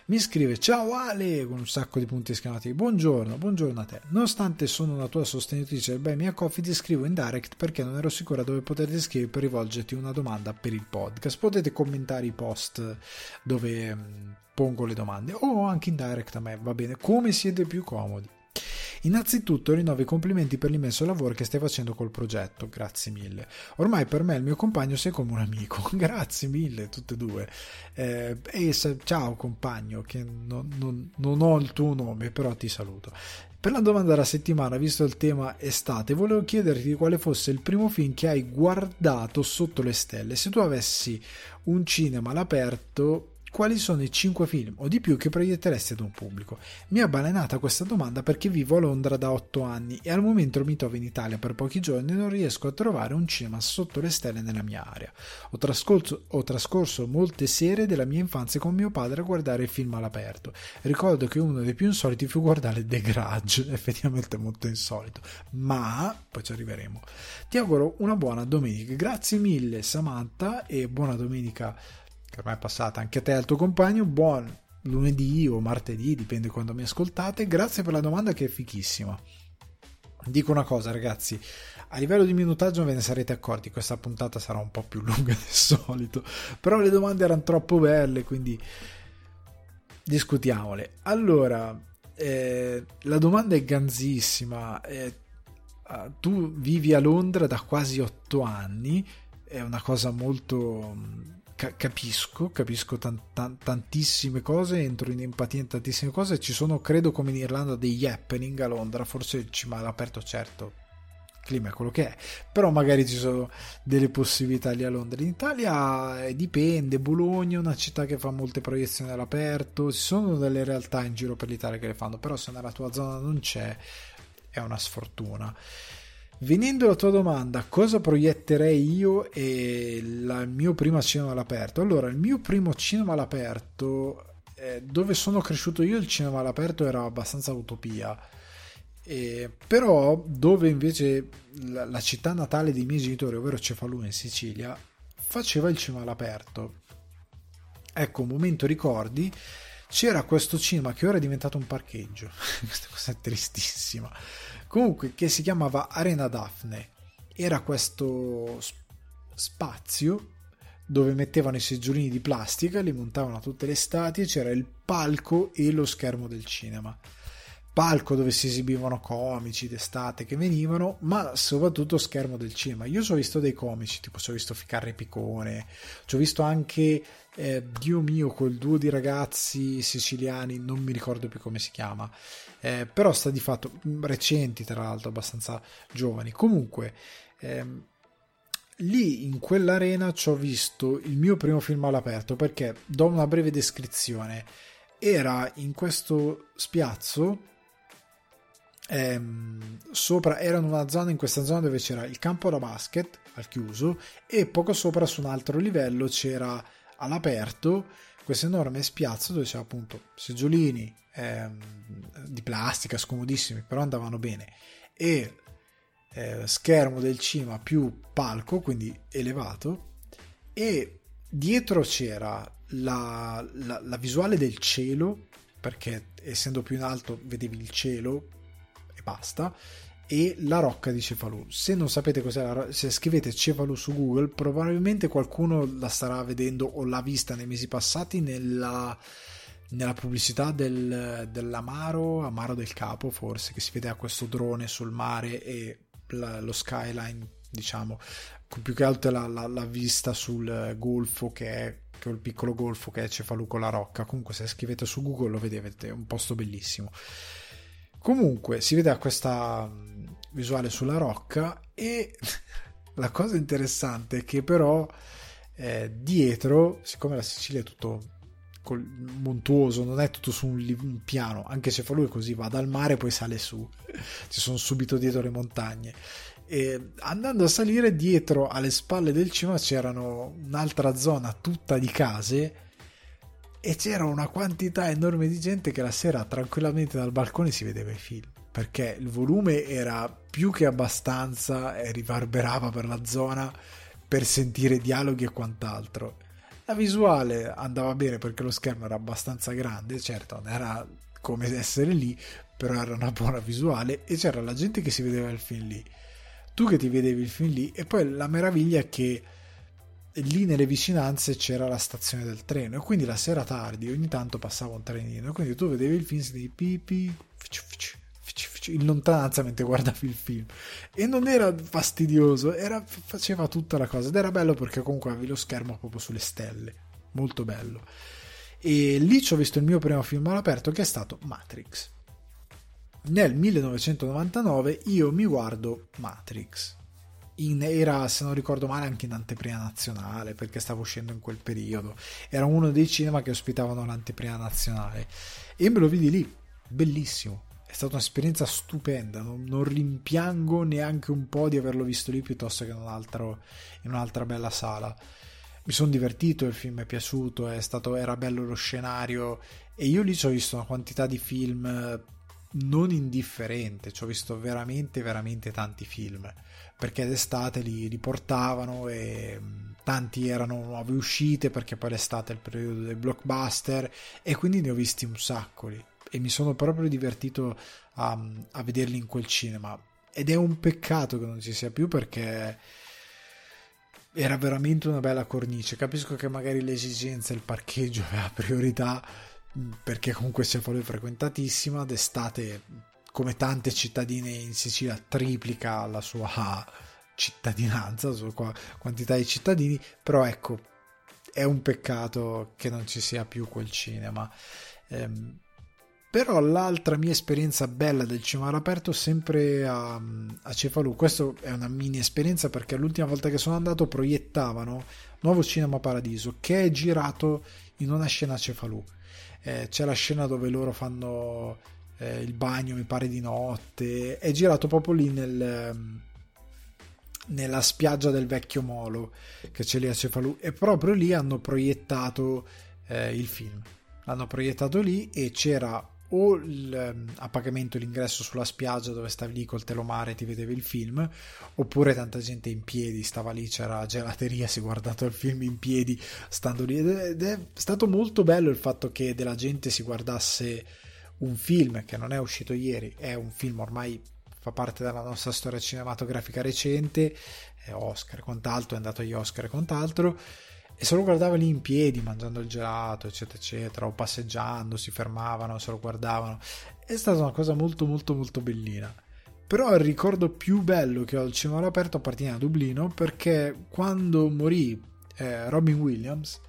mi scrive Ciao Ale, con un sacco di punti esclamativi. Buongiorno, buongiorno a te. Nonostante sono una tua sostenitrice del Buy Coffee, ti scrivo in direct perché non ero sicura dove poterti scrivere per rivolgerti una domanda per il podcast. Potete commentare i post dove mm, pongo le domande o anche in direct a me, va bene, come siete più comodi. Innanzitutto rinnovo i complimenti per l'immenso lavoro che stai facendo col progetto, grazie mille. Ormai per me il mio compagno sei come un amico, grazie mille tutte e due. Eh, e se, ciao compagno, che non, non, non ho il tuo nome, però ti saluto. Per la domanda della settimana, visto il tema estate, volevo chiederti quale fosse il primo film che hai guardato sotto le stelle. Se tu avessi un cinema all'aperto quali sono i 5 film o di più che proietteresti ad un pubblico? Mi ha balenata questa domanda perché vivo a Londra da 8 anni e al momento mi trovo in Italia per pochi giorni e non riesco a trovare un cinema sotto le stelle nella mia area. Ho trascorso, ho trascorso molte sere della mia infanzia con mio padre a guardare il film all'aperto. Ricordo che uno dei più insoliti fu guardare The Grudge, effettivamente molto insolito, ma poi ci arriveremo. Ti auguro una buona domenica. Grazie mille Samantha e buona domenica che ormai è passata anche a te e al tuo compagno, buon lunedì o martedì, dipende quando mi ascoltate. Grazie per la domanda che è fichissima. Dico una cosa, ragazzi, a livello di minutaggio ve ne sarete accorti, questa puntata sarà un po' più lunga del solito, però le domande erano troppo belle, quindi discutiamole. Allora, eh, la domanda è ganzissima. Eh, tu vivi a Londra da quasi otto anni, è una cosa molto ca- capisco, capisco tan- tan- tantissime cose, entro in empatia in tantissime cose. Ci sono, credo, come in Irlanda, degli happening a Londra, forse il cima all'aperto, certo. Il clima è quello che è, però magari ci sono delle possibilità lì a Londra. In Italia eh, dipende, Bologna è una città che fa molte proiezioni all'aperto, ci sono delle realtà in giro per l'Italia che le fanno, però se nella tua zona non c'è, è una sfortuna. Venendo alla tua domanda, cosa proietterei io e il mio primo cinema all'aperto? Allora, il mio primo cinema all'aperto, eh, dove sono cresciuto io, il cinema all'aperto era abbastanza utopia. Eh, però dove invece la, la, città natale dei miei genitori, ovvero Cefalù in Sicilia, faceva il cinema all'aperto. ecco, momento ricordi, c'era questo cinema che ora è diventato un parcheggio. Questa cosa è tristissima. Comunque, che si chiamava Arena Daphne. Era questo spazio dove mettevano i seggiolini di plastica, li montavano tutte le stati e c'era il palco e lo schermo del cinema palco dove si esibivano comici d'estate che venivano, ma soprattutto schermo del cinema. Io ci ho visto dei comici, tipo ci ho visto Ficarre Picone, ci ho visto anche, eh, Dio mio, quel duo di ragazzi siciliani, non mi ricordo più come si chiama, eh, però sta di fatto, mm, recenti tra l'altro, abbastanza giovani. Comunque, ehm, lì in quell'arena ci ho visto il mio primo film all'aperto perché do una breve descrizione. Era in questo spiazzo ehm, sopra era in una zona in questa zona dove c'era il campo da basket al chiuso e poco sopra su un altro livello c'era all'aperto questo enorme spiazzo dove c'era appunto seggiolini ehm, di plastica scomodissimi però andavano bene. E eh, schermo del cinema più palco quindi elevato e dietro c'era la, la, la visuale del cielo perché essendo più in alto vedevi il cielo basta e la rocca di Cefalù. Se non sapete cos'è la rocca, se scrivete Cefalù su Google, probabilmente qualcuno la starà vedendo o l'ha vista nei mesi passati nella, nella pubblicità del, dell'Amaro, Amaro del Capo forse, che si vede a questo drone sul mare e la, lo skyline, diciamo, più che altro la, la, la vista sul golfo che è il piccolo golfo che è Cefalù con la rocca. Comunque, se scrivete su Google lo vedete, è un posto bellissimo. Comunque si vede questa mm, visuale sulla rocca e la cosa interessante è che però eh, dietro, siccome la Sicilia è tutto montuoso, non è tutto su un, un, piano, anche se fa lui così va dal mare poi sale su, ci sono subito dietro le montagne. E andando a salire dietro alle spalle del cima c'erano un'altra zona tutta di case e c'era una quantità enorme di gente che la sera tranquillamente dal balcone si vedeva i film perché il volume era più che abbastanza e riverberava per la zona per sentire dialoghi e quant'altro. La visuale andava bene perché lo schermo era abbastanza grande, certo non era come essere lì, però era una buona visuale e c'era la gente che si vedeva il film lì. Tu che ti vedevi il film lì e poi la meraviglia è che lì nelle vicinanze c'era la stazione del treno e quindi la sera tardi ogni tanto passava un trenino e quindi tu vedevi il film di pipi in lontananza mentre guardavi il film. E non era fastidioso era, faceva tutta la cosa. Ed era bello perché comunque avevi lo schermo proprio sulle stelle. Molto bello. E lì ci ho visto il mio primo film all'aperto che è stato Matrix. Nel 1999 io mi guardo Matrix. In, era, se non ricordo male, anche in anteprima nazionale, perché stavo uscendo in quel periodo. Era uno dei cinema che ospitavano l'anteprima nazionale. E me lo vidi lì, bellissimo. È stata un'esperienza stupenda, non, non rimpiango neanche un po' di averlo visto lì piuttosto che in, un altro, in un'altra bella sala. Mi sono divertito, il film è piaciuto, è stato, era bello lo scenario e io lì ci ho visto una quantità di film non indifferente, ci ho visto veramente, veramente tanti film perché d'estate li riportavano e mm, tanti erano nuove uscite perché poi l'estate è il periodo dei blockbuster e quindi ne ho visti un sacco lì e mi sono proprio divertito a, a vederli in quel cinema. Ed è un peccato che non ci sia più perché era veramente una bella cornice. Capisco che magari l'esigenza il parcheggio aveva priorità mm, perché comunque sia fuori frequentatissima. D'estate come tante cittadine in Sicilia, triplica la sua cittadinanza, la sua quantità di cittadini, però ecco, è un peccato che non ci sia più quel cinema. Ehm, però l'altra mia esperienza bella del cinema all'aperto sempre a, a Cefalù, questa è una mini esperienza perché l'ultima volta che sono andato proiettavano Nuovo Cinema Paradiso che è girato in una scena a Cefalù. Eh, c'è la scena dove loro fanno eh, il bagno mi pare di notte, è girato proprio lì nel, nella spiaggia del vecchio molo che c'è lì a Cefalù e proprio lì hanno proiettato eh, il film. L'hanno proiettato lì e c'era o il, ehm, a pagamento l'ingresso sulla spiaggia dove stavi lì col telomare e ti vedevi il film, oppure tanta gente in piedi stava lì, c'era gelateria, si è guardato il film in piedi stando lì. Ed è stato molto bello il fatto che della gente si guardasse un film che non è uscito ieri, è un film ormai fa parte della nostra storia cinematografica recente, Oscar quant'altro, è andato agli Oscar e quant'altro e se lo guardava lì in piedi mangiando il gelato eccetera eccetera o passeggiando si fermavano se lo guardavano è stata una cosa molto molto molto bellina. Però il ricordo più bello che ho al cinema all'aperto appartiene a Dublino perché quando morì eh, Robin Williams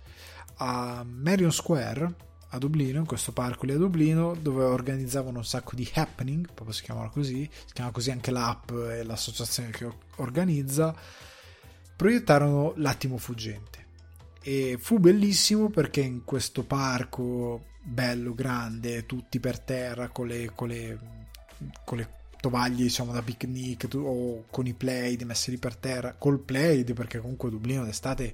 a Marion Square a Dublino, in questo parco lì a Dublino, dove organizzavano un sacco di happening, proprio si chiamano così, si chiama così anche l'app e l'associazione che organizza, proiettarono L'attimo fuggente e fu bellissimo perché in questo parco bello, grande, tutti per terra con le, con le, con le tovaglie diciamo da picnic o con i plaid messi lì per terra col plaid perché comunque Dublino d'estate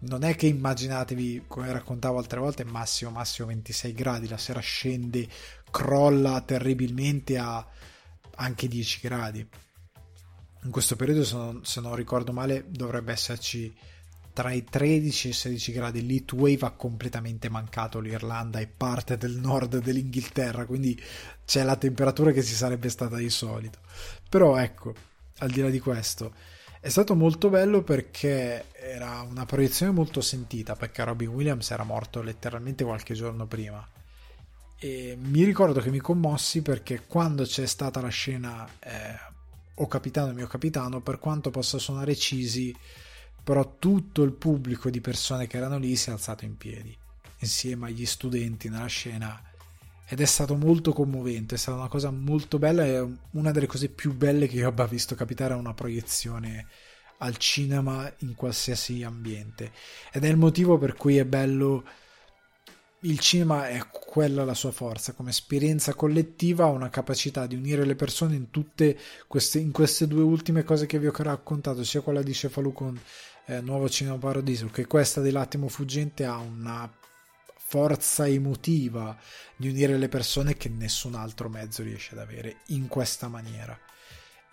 non è che immaginatevi come raccontavo altre volte massimo massimo 26 gradi la sera scende crolla terribilmente a anche 10 gradi. In questo periodo se non, se non ricordo male dovrebbe esserci tra i 13 e i 16 gradi. L'heatwave ha completamente mancato l'Irlanda e parte del nord dell'Inghilterra, quindi c'è la temperatura che ci sarebbe stata di solito. Però ecco, al di là di questo, è stato molto bello perché era una proiezione molto sentita, perché Robin Williams era morto letteralmente qualche giorno prima. E mi ricordo che mi commossi perché quando c'è stata la scena eh, O capitano mio capitano, per quanto possa suonare cheesy, però tutto il pubblico di persone che erano lì si è alzato in piedi insieme agli studenti nella scena. Ed è stato molto commovente, è stata una cosa molto bella e una delle cose più belle che io abbia visto capitare a una proiezione al cinema in qualsiasi ambiente. Ed è il motivo per cui è bello il cinema è quella la sua forza come esperienza collettiva ha una capacità di unire le persone in tutte queste, in queste due ultime cose che vi ho raccontato sia quella di Cefalu con eh, Nuovo Cinema Paradiso, che questa dell'attimo fuggente ha una forza emotiva di unire le persone che nessun altro mezzo riesce ad avere in questa maniera.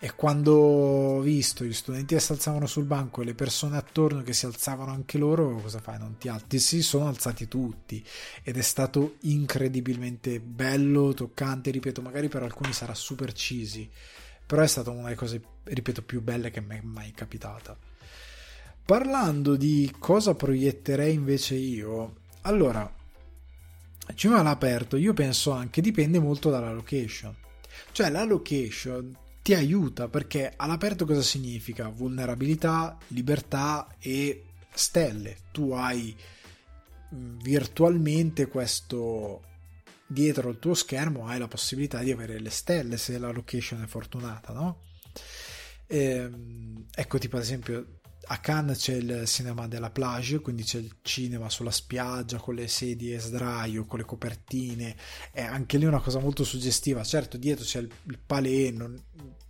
E quando ho visto gli studenti che si alzavano sul banco e le persone attorno che si alzavano anche loro, cosa fai? Non ti alzi? Si sono alzati tutti ed è stato incredibilmente bello, toccante, ripeto, magari per alcuni sarà super cheesy, però è stata una delle cose, ripeto, più belle che mi è mai capitata. Parlando di cosa proietterei invece io, allora, cinema all'aperto io penso anche dipende molto dalla location. Cioè la location ti aiuta perché all'aperto cosa significa? Vulnerabilità, libertà e stelle. Tu hai mm, virtualmente questo dietro al tuo schermo hai la possibilità di avere le stelle se la location è fortunata, no? Ehm, ecco tipo ad esempio a Cannes c'è il cinema della plage, quindi c'è il cinema sulla spiaggia con le sedie a sdraio, con le copertine, è anche lì una cosa molto suggestiva. Certo, dietro c'è il, il palais, non,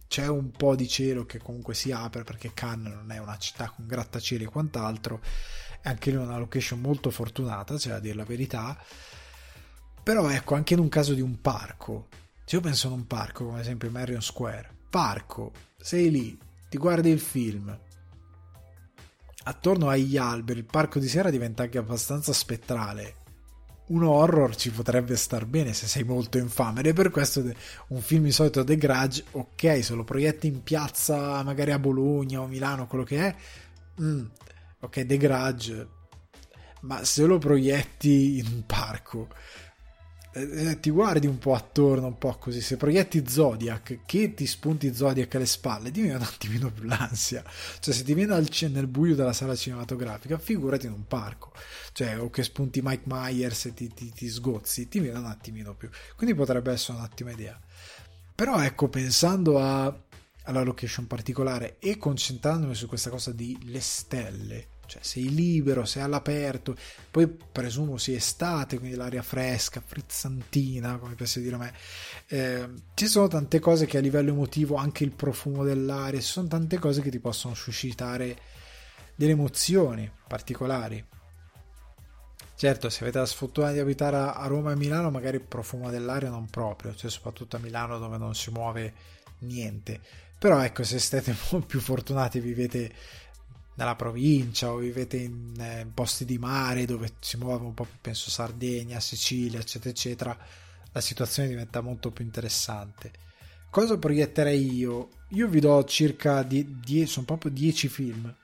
c'è un po' di cielo che comunque si apre perché Cannes non è una città con grattacieli e quant'altro, è anche lì una location molto fortunata, c'è da dire la verità. Però ecco, anche in un caso di un parco, se io penso in un parco come ad esempio Marion Square, parco, sei lì, ti guardi il film, attorno agli alberi il parco di sera diventa anche abbastanza spettrale. Un horror ci potrebbe star bene se sei molto infame ed è per questo un film di solito The Grudge, ok, se lo proietti in piazza magari a Bologna o Milano, quello che è, mm, ok, The Grudge, ma se lo proietti in un parco eh, eh, ti guardi un po' attorno, un po' così, se proietti Zodiac, che ti spunti Zodiac alle spalle, ti viene un attimino più l'ansia. Cioè, se ti viene al, nel buio della sala cinematografica, figurati in un parco. Cioè, o che spunti Mike Myers e ti, ti, ti sgozzi, ti viene un attimino più. Quindi potrebbe essere un'ottima idea. Però ecco, pensando a, alla location particolare e concentrandomi su questa cosa di le stelle, cioè sei libero, sei all'aperto, poi presumo sia estate, quindi l'aria fresca, frizzantina, come piace dire a me. Eh, ci sono tante cose che a livello emotivo, anche il profumo dell'aria, ci sono tante cose che ti possono suscitare delle emozioni particolari. Certo, se avete la sfortuna di abitare a Roma e Milano, magari il profumo dell'aria non proprio, cioè soprattutto a Milano dove non si muove niente. Però ecco, se siete più fortunati vivete nella provincia o vivete in, eh, posti di mare dove si muove un po' penso Sardegna, Sicilia, eccetera, eccetera, la situazione diventa molto più interessante. Cosa proietterei io? Io vi do circa 10, sono proprio 10 film.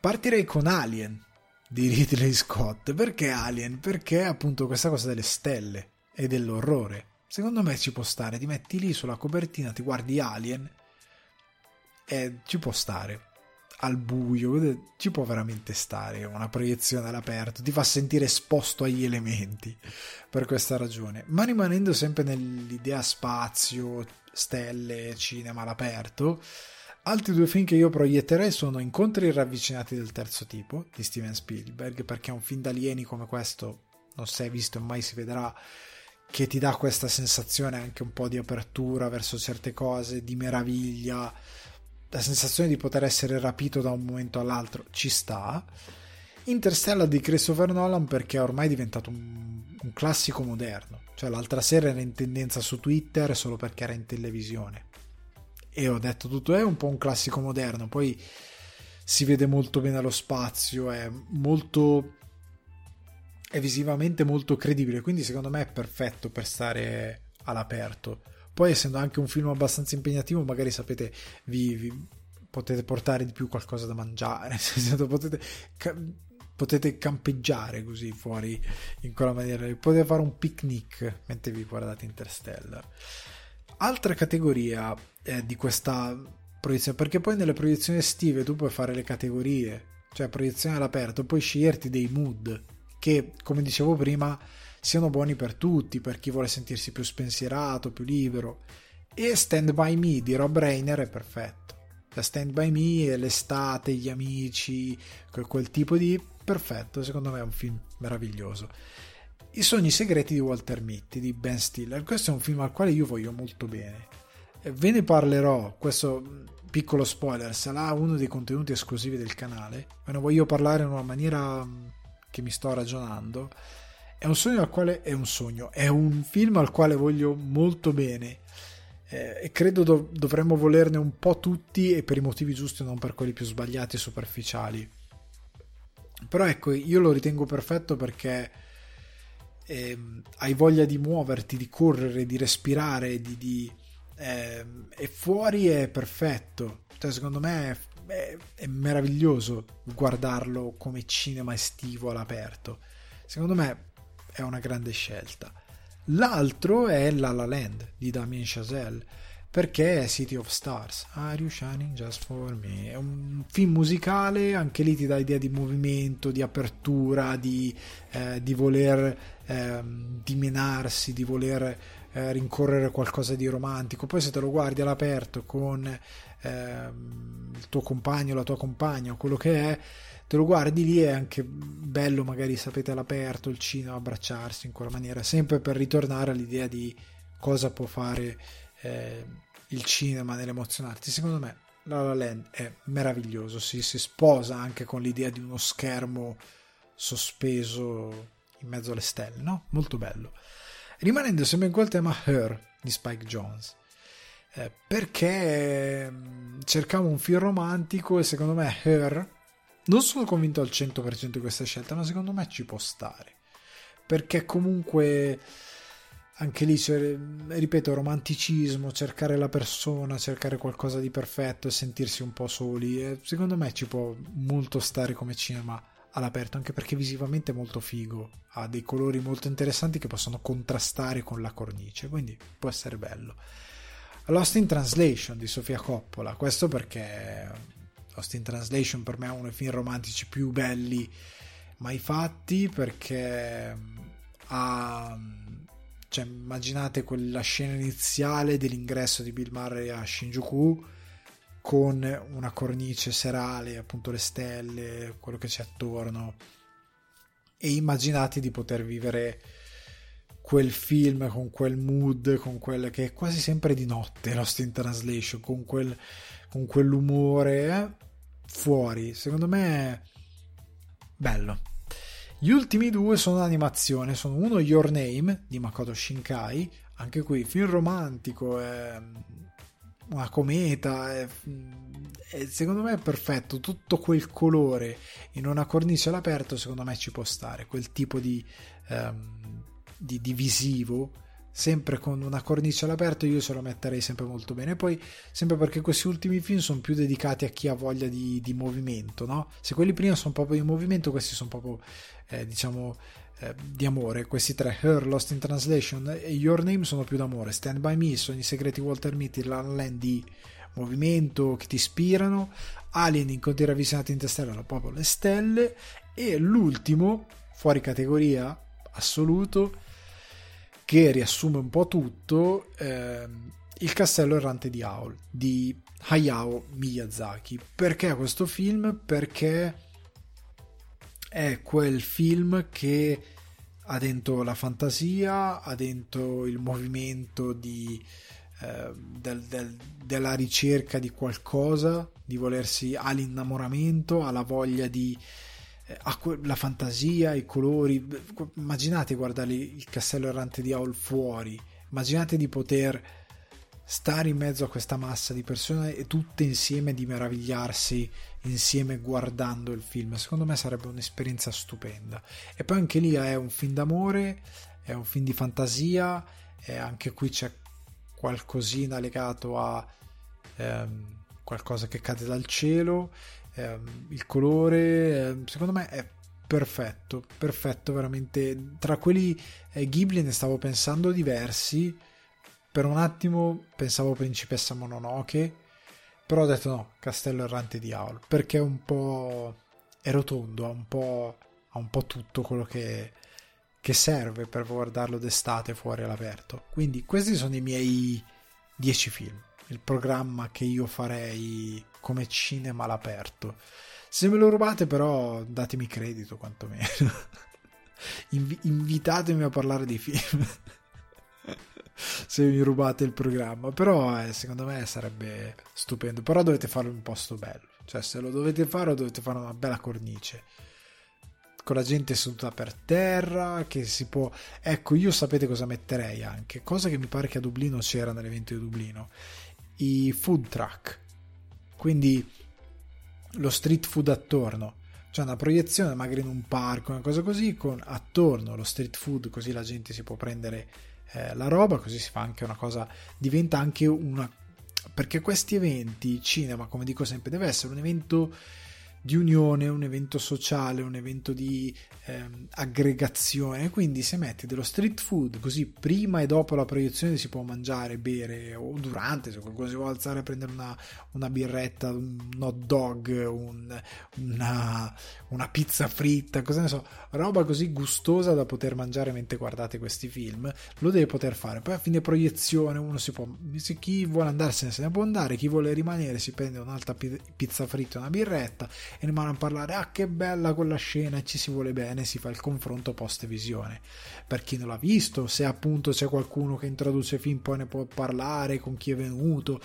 Partirei con Alien di Ridley Scott. Perché Alien? Perché appunto questa cosa delle stelle e dell'orrore. Secondo me ci può stare, ti metti lì sulla copertina, ti guardi Alien e ci può stare al buio, ci può veramente stare una proiezione all'aperto, ti fa sentire esposto agli elementi per questa ragione, ma rimanendo sempre nell'idea spazio, stelle, cinema all'aperto. Altri due film che io proietterei sono Incontri ravvicinati del terzo tipo di Steven Spielberg, perché un film d'alieni come questo non si è visto e mai si vedrà, che ti dà questa sensazione anche un po' di apertura verso certe cose, di meraviglia la sensazione di poter essere rapito da un momento all'altro ci sta. Interstellar di Christopher Nolan perché è ormai diventato un, un classico moderno. Cioè l'altra sera era in tendenza su Twitter solo perché era in televisione. E ho detto tutto è un po' un classico moderno, poi si vede molto bene lo spazio, è molto è visivamente molto credibile, quindi secondo me è perfetto per stare all'aperto. Poi, essendo anche un film abbastanza impegnativo, magari sapete, vi, vi potete portare di più qualcosa da mangiare, potete, ca- potete campeggiare così fuori in quella maniera, potete fare un picnic mentre vi guardate Interstellar. Altra categoria eh, di questa proiezione, perché poi nelle proiezioni estive tu puoi fare le categorie, cioè proiezione all'aperto, puoi sceglierti dei mood che, come dicevo prima, siano buoni per tutti, per chi vuole sentirsi più spensierato, più libero. E Stand By Me di Rob Reiner è perfetto. La Stand By Me l'estate, gli amici, quel, quel tipo di... perfetto, secondo me è un film meraviglioso. I sogni segreti di Walter Mitty di Ben Stiller. Questo è un film al quale io voglio molto bene. Ve ne parlerò, questo piccolo spoiler, sarà uno dei contenuti esclusivi del canale. Me ne voglio parlare in una maniera che mi sto ragionando è un sogno al quale è un sogno, è un film al quale voglio molto bene eh, e credo do- dovremmo volerne un po' tutti e per i motivi giusti, non per quelli più sbagliati e superficiali. Però ecco, io lo ritengo perfetto perché eh, hai voglia di muoverti, di correre, di respirare, di, di eh, e fuori è perfetto. Cioè, secondo me è, è, è meraviglioso guardarlo come cinema estivo all'aperto. Secondo me è una grande scelta. L'altro è La La Land di Damien Chazelle perché è City of Stars. Are you shining just for me? È un film musicale, anche lì ti dà idea di movimento, di apertura, di, eh, di voler eh, dimenarsi, di voler eh, rincorrere qualcosa di romantico. Poi se te lo guardi all'aperto con ehm, il tuo compagno, la tua compagna, quello che è, te lo guardi lì è anche bello magari sapete all'aperto il cinema abbracciarsi in quella maniera. Sempre per ritornare all'idea di cosa può fare eh, il cinema nell'emozionarti. Secondo me La La Land è meraviglioso si, si sposa anche con l'idea di uno schermo sospeso in mezzo alle stelle no? molto bello. Rimanendo sempre in quel tema Her di Spike Jones eh, perché mm, cercavo un film romantico e secondo me Her non sono convinto al 100% di questa scelta, ma secondo me ci può stare. Perché comunque anche lì, cioè, ripeto, romanticismo, cercare la persona, cercare qualcosa di perfetto e sentirsi un po' soli, eh, secondo me ci può molto stare come cinema all'aperto, anche perché visivamente è molto figo, ha dei colori molto interessanti che possono contrastare con la cornice, quindi può essere bello. Lost in Translation di Sofia Coppola, questo perché Lost in Translation per me è uno dei film romantici più belli mai fatti perché mm, ha cioè, immaginate quella scena iniziale dell'ingresso di Bill Murray a Shinjuku con una cornice serale, appunto le stelle, quello che c'è attorno. E immaginate di poter vivere quel film con quel mood, con quel che è quasi sempre di notte, Lost in Translation, con quel con quell'umore eh, fuori. Secondo me bello. Gli ultimi due sono animazione, sono uno Your Name di Makoto Shinkai, anche qui film romantico, è una cometa, è, è, secondo me è perfetto, tutto quel colore in una cornice all'aperto secondo me ci può stare, quel tipo di, um, di, di visivo sempre con una cornice all'aperto io se lo metterei sempre molto bene. Poi sempre perché questi ultimi film sono più dedicati a chi ha voglia di, di movimento no? se quelli prima sono proprio di movimento questi sono proprio eh, diciamo eh, di amore questi tre Her, Lost in Translation e Your Name sono più d'amore. Stand By Me, Sogni Segreti Walter Mitty La Land di movimento che ti ispirano. Alien Incontri ravvicinati interstellar proprio le stelle. E l'ultimo fuori categoria assoluto che riassume un po' tutto, ehm, Il castello errante di Aul di Hayao Miyazaki. Perché questo film? Perché è quel film che ha dentro la fantasia, ha dentro il movimento di, eh, del, del, della ricerca di qualcosa, di volersi all'innamoramento, alla voglia di la fantasia, i colori. Immaginate guardare il castello errante di Aul fuori. Immaginate di poter stare in mezzo a questa massa di persone e tutte insieme di meravigliarsi insieme guardando il film. Secondo me sarebbe un'esperienza stupenda. E poi anche lì è un film d'amore, è un film di fantasia, e anche qui c'è qualcosina legato a ehm, qualcosa che cade dal cielo eh, il colore, eh, secondo me è perfetto, perfetto veramente. Tra quelli eh, Ghibli ne stavo pensando diversi. Per un attimo pensavo Principessa Mononoke, però ho detto no, Castello Errante di Aul, perché è un po' è rotondo, ha un po', ha un po tutto quello che, che serve per guardarlo d'estate fuori all'aperto. Quindi questi sono i miei 10 film, il programma che io farei come cinema all'aperto. Se me lo rubate, però, datemi credito quantomeno. Invi- invitatemi a parlare di film. se mi rubate il programma. Però, eh, secondo me sarebbe stupendo. Però dovete farlo in un posto bello. Cioè, se lo dovete fare, dovete fare una bella cornice. Con la gente seduta per terra, che si può... Ecco, io sapete cosa metterei anche. Cosa che mi pare che a Dublino c'era nell'evento di Dublino. I food truck quindi lo street food attorno c'è una proiezione magari in un parco, una cosa così, con attorno lo street food, così la gente si può prendere eh, la roba, così si fa anche una cosa, diventa anche una... perché questi eventi, cinema, come dico sempre, deve essere un evento di unione, un evento sociale, un evento di ehm, aggregazione. Quindi se metti dello street food, così prima e dopo la proiezione si può mangiare, bere o durante, se qualcuno si vuole alzare a prendere una, una birretta, un hot dog, un, una, una, pizza fritta, cosa ne so, roba così gustosa da poter mangiare mentre guardate questi film, lo deve poter fare. Poi a fine proiezione uno si può, se chi vuole andarsene se ne può andare, chi vuole rimanere si prende un'altra pizza fritta, una birretta e rimane a parlare ah che bella quella scena e ci si vuole bene si fa il confronto post visione per chi non l'ha visto se appunto c'è qualcuno che introduce film poi ne può parlare con chi è venuto.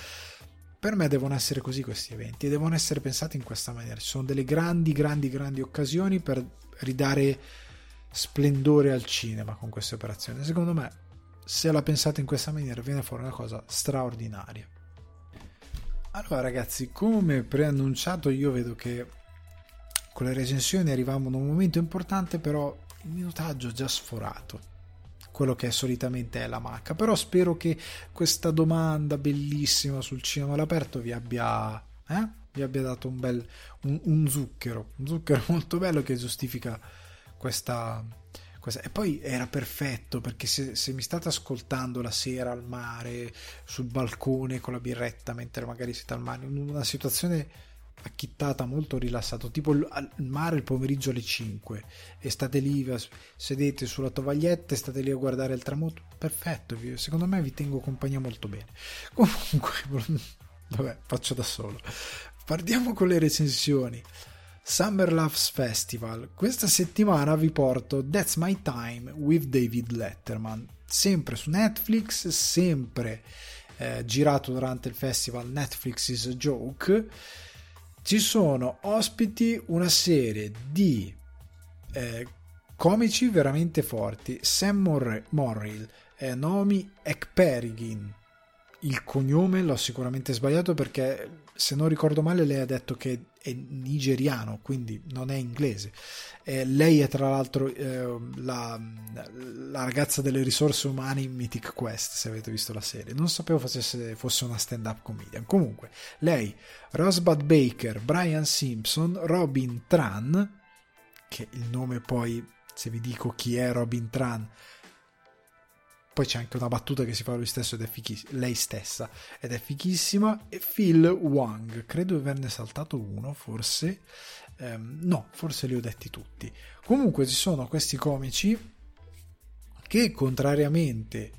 Per me devono essere così questi eventi e devono essere pensati in questa maniera. Ci sono delle grandi grandi grandi occasioni per ridare splendore al cinema con queste operazioni. Secondo me se la pensate in questa maniera viene fuori una cosa straordinaria allora ragazzi, come preannunciato io vedo che con le recensioni arriviamo ad un momento importante, però il minutaggio già sforato quello che solitamente è la macca. Però spero che questa domanda bellissima sul cinema all'aperto vi abbia, eh? vi abbia dato un bel un, un zucchero, un zucchero molto bello che giustifica questa. E poi era perfetto perché se, se, mi state ascoltando la sera al mare, sul balcone con la birretta mentre magari siete al mare, in una situazione acchittata, molto rilassato, tipo al mare il pomeriggio alle 5 e state lì, sedete sulla tovaglietta e state lì a guardare il tramonto, perfetto, secondo me vi tengo compagnia molto bene. Comunque, vabbè, faccio da solo. Partiamo con le recensioni. Summer Loves Festival. Questa settimana vi porto That's My Time with David Letterman, sempre su Netflix, sempre eh, girato durante il festival Netflix is a Joke ci sono ospiti una serie di eh, Comici veramente forti. Sam Morre- Morrill, eh, Naomi Ekperigin. Il cognome l'ho sicuramente sbagliato perché se non ricordo male lei ha detto che è nigeriano, quindi non è inglese. Eh, lei è tra l'altro eh, la, la, ragazza delle risorse umane in Mythic Quest, se avete visto la serie. Non sapevo fosse, fosse una stand-up comedian. Comunque, lei, Rosebud Baker, Brian Simpson, Robin Tran, che il nome poi, se vi dico chi è Robin Tran, poi c'è anche una battuta che si fa lui stesso ed è fichissima, lei stessa, ed è fichissima, e Phil Wang, credo di averne saltato uno, forse, ehm, no, forse li ho detti tutti. Comunque ci sono questi comici che, contrariamente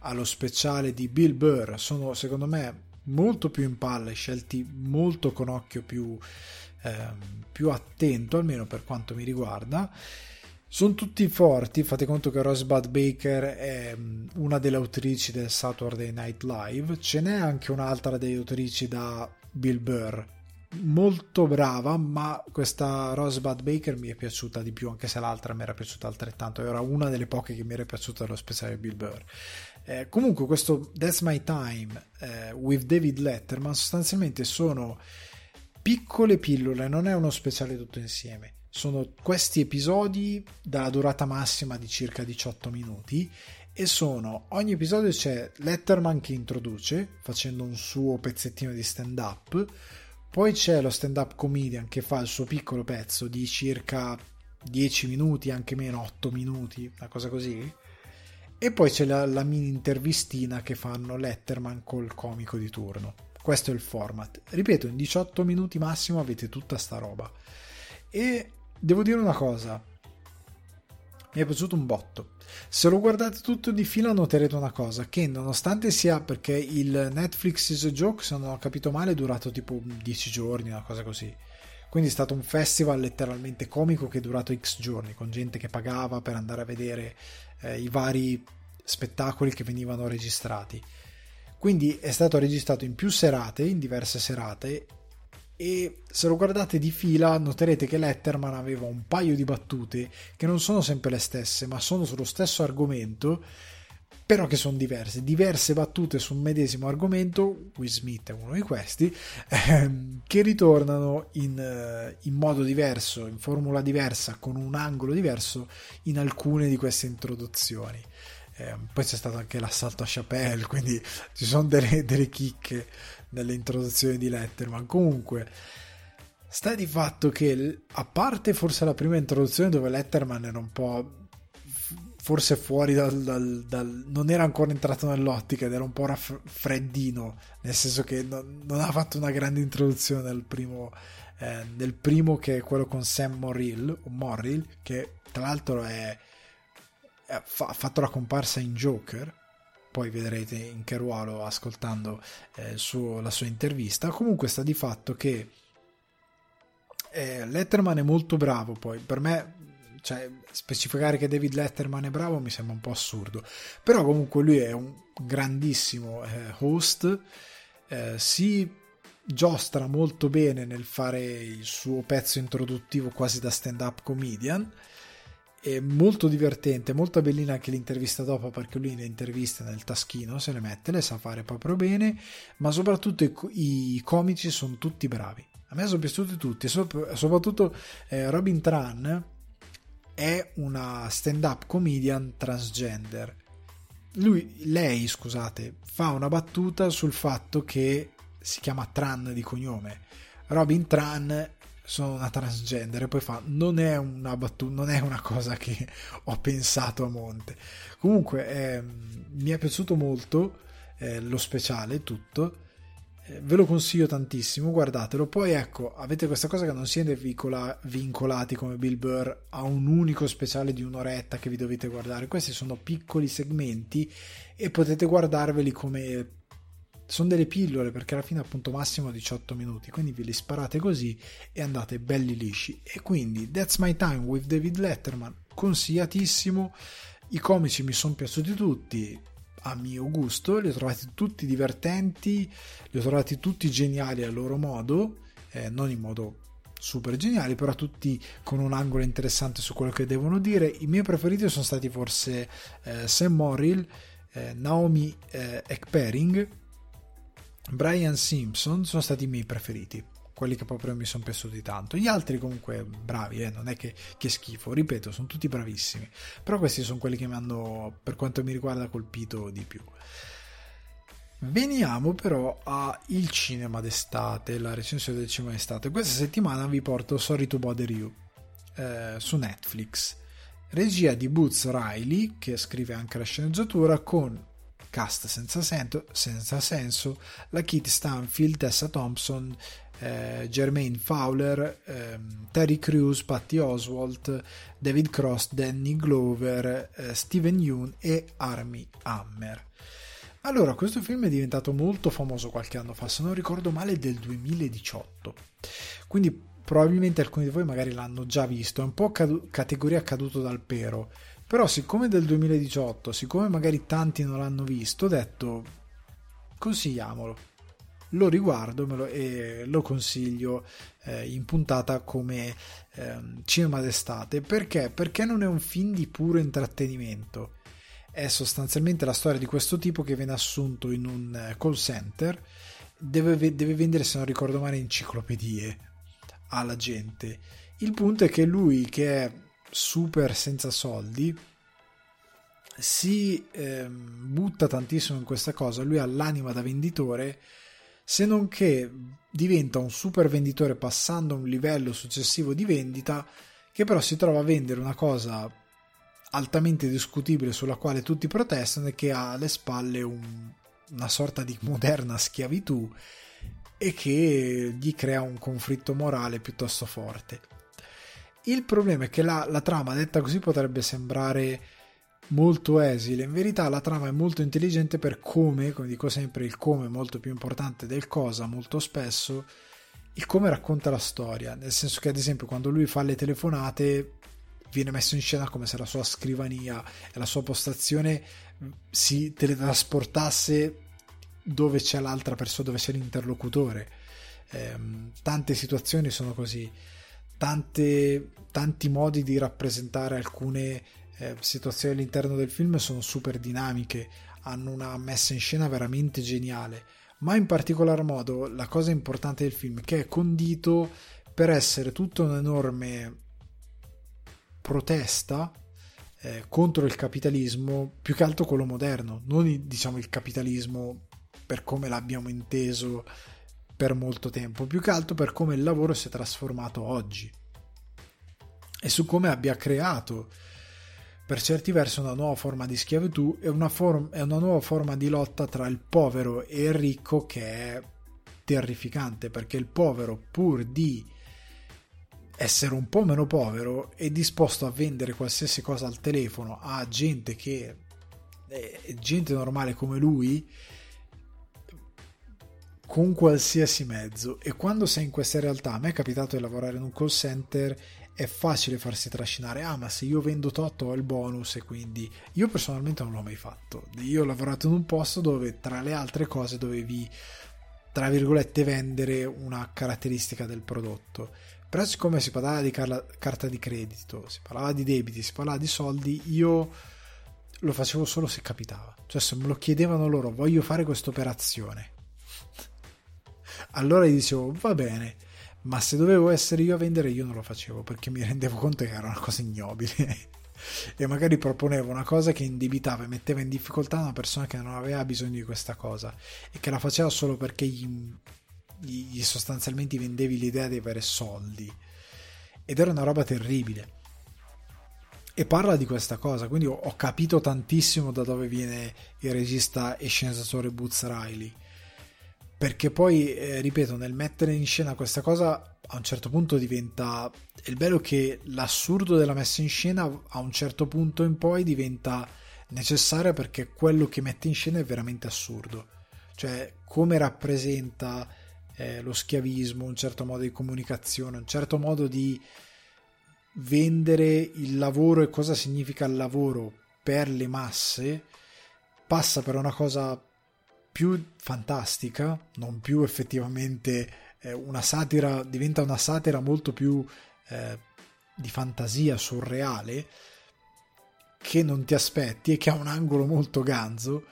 allo speciale di Bill Burr, sono secondo me molto più in palle, scelti molto con occhio più, ehm, più attento, almeno per quanto mi riguarda sono tutti forti, fate conto che Rosebud Baker è mm, una delle autrici del Saturday Night Live, ce n'è anche un'altra delle autrici da Bill Burr, molto brava, ma questa Rosebud Baker mi è piaciuta di più, anche se l'altra mi era piaciuta altrettanto, era una delle poche che mi era piaciuta dello speciale Bill Burr. Eh, comunque questo That's My Time eh, with David Letterman sostanzialmente sono piccole pillole, non è uno speciale tutto insieme sono questi episodi dalla durata massima di circa 18 minuti e sono ogni episodio c'è Letterman che introduce facendo un suo pezzettino di stand up poi c'è lo stand up comedian che fa il suo piccolo pezzo di circa 10 minuti anche meno 8 minuti una cosa così. E poi c'è la, la mini intervistina che fanno Letterman col comico di turno. Questo è il format. Ripeto in 18 minuti massimo avete tutta sta roba. E devo dire una cosa. Mi è piaciuto un botto. Se lo guardate tutto di fila noterete una cosa, che nonostante sia perché il Netflix is a joke, se non ho capito male, è durato tipo 10 giorni, una cosa così. Quindi è stato un festival letteralmente comico che è durato X giorni, con gente che pagava per andare a vedere eh, i vari spettacoli che venivano registrati. Quindi è stato registrato in più serate, in diverse serate, e se lo guardate di fila noterete che Letterman aveva un paio di battute che non sono sempre le stesse ma sono sullo stesso argomento però che sono diverse, diverse battute sul medesimo argomento, Will Smith è uno di questi, ehm, che ritornano in, eh, in, modo diverso, in formula diversa, con un angolo diverso in alcune di queste introduzioni. Eh, poi c'è stato anche l'assalto a Chappelle, quindi ci sono delle, delle chicche nelle introduzioni di Letterman. Comunque, sta di fatto che, a parte forse la prima introduzione dove Letterman era un po' forse fuori dal, dal, dal, non era ancora entrato nell'ottica ed era un po' raffreddino nel senso che non, non ha fatto una grande introduzione nel primo, eh, nel primo che è quello con Sam Morrill, Morrill che tra l'altro è, è, ha fatto la comparsa in Joker poi vedrete in che ruolo ascoltando eh, suo, la sua intervista. Comunque sta di fatto che eh, Letterman è molto bravo, poi. Per me cioè, specificare che David Letterman è bravo mi sembra un po' assurdo, però comunque lui è un grandissimo eh, host, eh, si giostra molto bene nel fare il suo pezzo introduttivo quasi da stand-up comedian è molto divertente, molto bellina anche l'intervista dopo perché lui le interviste nel taschino se le mette, le sa fare proprio bene, ma soprattutto i, i comici sono tutti bravi. A me sono piaciuti tutti, soprattutto eh, Robin Tran è una stand-up comedian transgender. Lui, lei, scusate, fa una battuta sul fatto che si chiama Tran di cognome. Robin Tran sono una transgender e poi fa non è una battuta non è una cosa che ho pensato a monte comunque eh, mi è piaciuto molto eh, lo speciale tutto. Eh, ve lo consiglio tantissimo guardatelo. Poi ecco avete questa cosa che non siete vincola- vincolati come Bill Burr a un unico speciale di un'oretta che vi dovete guardare. Questi sono piccoli segmenti e potete guardarveli come sono delle pillole perché alla fine appunto massimo 18 minuti quindi vi li sparate così e andate belli lisci e quindi That's My Time with David Letterman consigliatissimo i comici mi sono piaciuti tutti a mio gusto li ho trovati tutti divertenti li ho trovati tutti geniali a loro modo eh, non in modo super geniali, però tutti con un angolo interessante su quello che devono dire. I miei preferiti sono stati forse eh, Sam Morrill, eh, Naomi eh, Ekpering, Brian Simpson, sono stati i miei preferiti quelli che proprio mi sono piaciuti tanto. Gli altri comunque bravi, eh? non è che, che, schifo, ripeto, sono tutti bravissimi, però questi sono quelli che mi hanno, per quanto mi riguarda, colpito di più. Veniamo però al cinema d'estate, la recensione del cinema d'estate. Questa settimana vi porto Sorry to Bother You eh, su Netflix. Regia di Boots Riley, che scrive anche la sceneggiatura, con cast senza, sento, senza senso, la Kit Stanfield, Tessa Thompson, eh, Jermaine Fowler, ehm, Terry Crews, Patty Oswalt, David Cross, Danny Glover, eh, Steven Yeun e Army Hammer. Allora, questo film è diventato molto famoso qualche anno fa, se non ricordo male del 2018. Quindi probabilmente alcuni di voi magari l'hanno già visto, è un po' cadu- categoria caduto dal pero. Però siccome è del 2018, siccome magari tanti non l'hanno visto, ho detto consigliamolo. Lo riguardo lo, e lo consiglio eh, in puntata come eh, cinema d'estate. Perché? Perché non è un film di puro intrattenimento è sostanzialmente la storia di questo tipo che viene assunto in un eh, call center, deve, deve vendere, se non ricordo male, enciclopedie alla gente. Il punto è che lui, che è super senza soldi, si eh, butta tantissimo in questa cosa, lui ha l'anima da venditore, se non che diventa un super venditore passando a un livello successivo di vendita, che però si trova a vendere una cosa altamente discutibile sulla quale tutti protestano e che ha alle spalle un, una sorta di moderna schiavitù e che gli crea un conflitto morale piuttosto forte. Il problema è che la, la trama detta così potrebbe sembrare molto esile, in verità la trama è molto intelligente per come, come dico sempre, il come è molto più importante del cosa molto spesso, il come racconta la storia, nel senso che ad esempio quando lui fa le telefonate viene messo in scena come se la sua scrivania e la sua postazione si teletrasportasse dove c'è l'altra persona, dove c'è l'interlocutore. Eh, tante situazioni sono così, tante, tanti modi di rappresentare alcune eh, situazioni all'interno del film sono super dinamiche, hanno una messa in scena veramente geniale, ma in particolar modo la cosa importante del film è che è condito per essere tutto un enorme protesta eh, contro il capitalismo, più che altro quello moderno, non diciamo il capitalismo per come l'abbiamo inteso per molto tempo, più che altro per come il lavoro si è trasformato oggi e su come abbia creato per certi versi una nuova forma di schiavitù e una, form- e una nuova forma di lotta tra il povero e il ricco che è terrificante perché il povero pur di essere un po' meno povero e disposto a vendere qualsiasi cosa al telefono a gente che è gente normale come lui con qualsiasi mezzo e quando sei in questa realtà a me è capitato di lavorare in un call center è facile farsi trascinare ah ma se io vendo tot ho il bonus e quindi io personalmente non l'ho mai fatto io ho lavorato in un posto dove tra le altre cose dovevi tra virgolette vendere una caratteristica del prodotto però siccome si parlava di car- carta di credito, si parlava di debiti, si parlava di soldi, io lo facevo solo se capitava. Cioè se me lo chiedevano loro, voglio fare questa operazione. Allora gli dicevo, va bene, ma se dovevo essere io a vendere io non lo facevo perché mi rendevo conto che era una cosa ignobile. e magari proponevo una cosa che indebitava e metteva in difficoltà una persona che non aveva bisogno di questa cosa e che la faceva solo perché gli gli sostanzialmente vendevi l'idea di avere soldi. Ed era una roba terribile. E parla di questa cosa quindi ho, capito tantissimo da dove viene il regista e sceneggiatore Boots Riley perché poi eh, ripeto nel mettere in scena questa cosa a un certo punto diventa il bello che l'assurdo della messa in scena a un certo punto in poi diventa necessaria perché quello che mette in scena è veramente assurdo. Cioè come rappresenta eh, lo schiavismo, un certo modo di comunicazione, un certo modo di vendere il lavoro e cosa significa il lavoro per le masse, passa per una cosa più fantastica, non più effettivamente eh, una satira, diventa una satira molto più eh, di fantasia surreale che non ti aspetti e che ha un angolo molto ganzo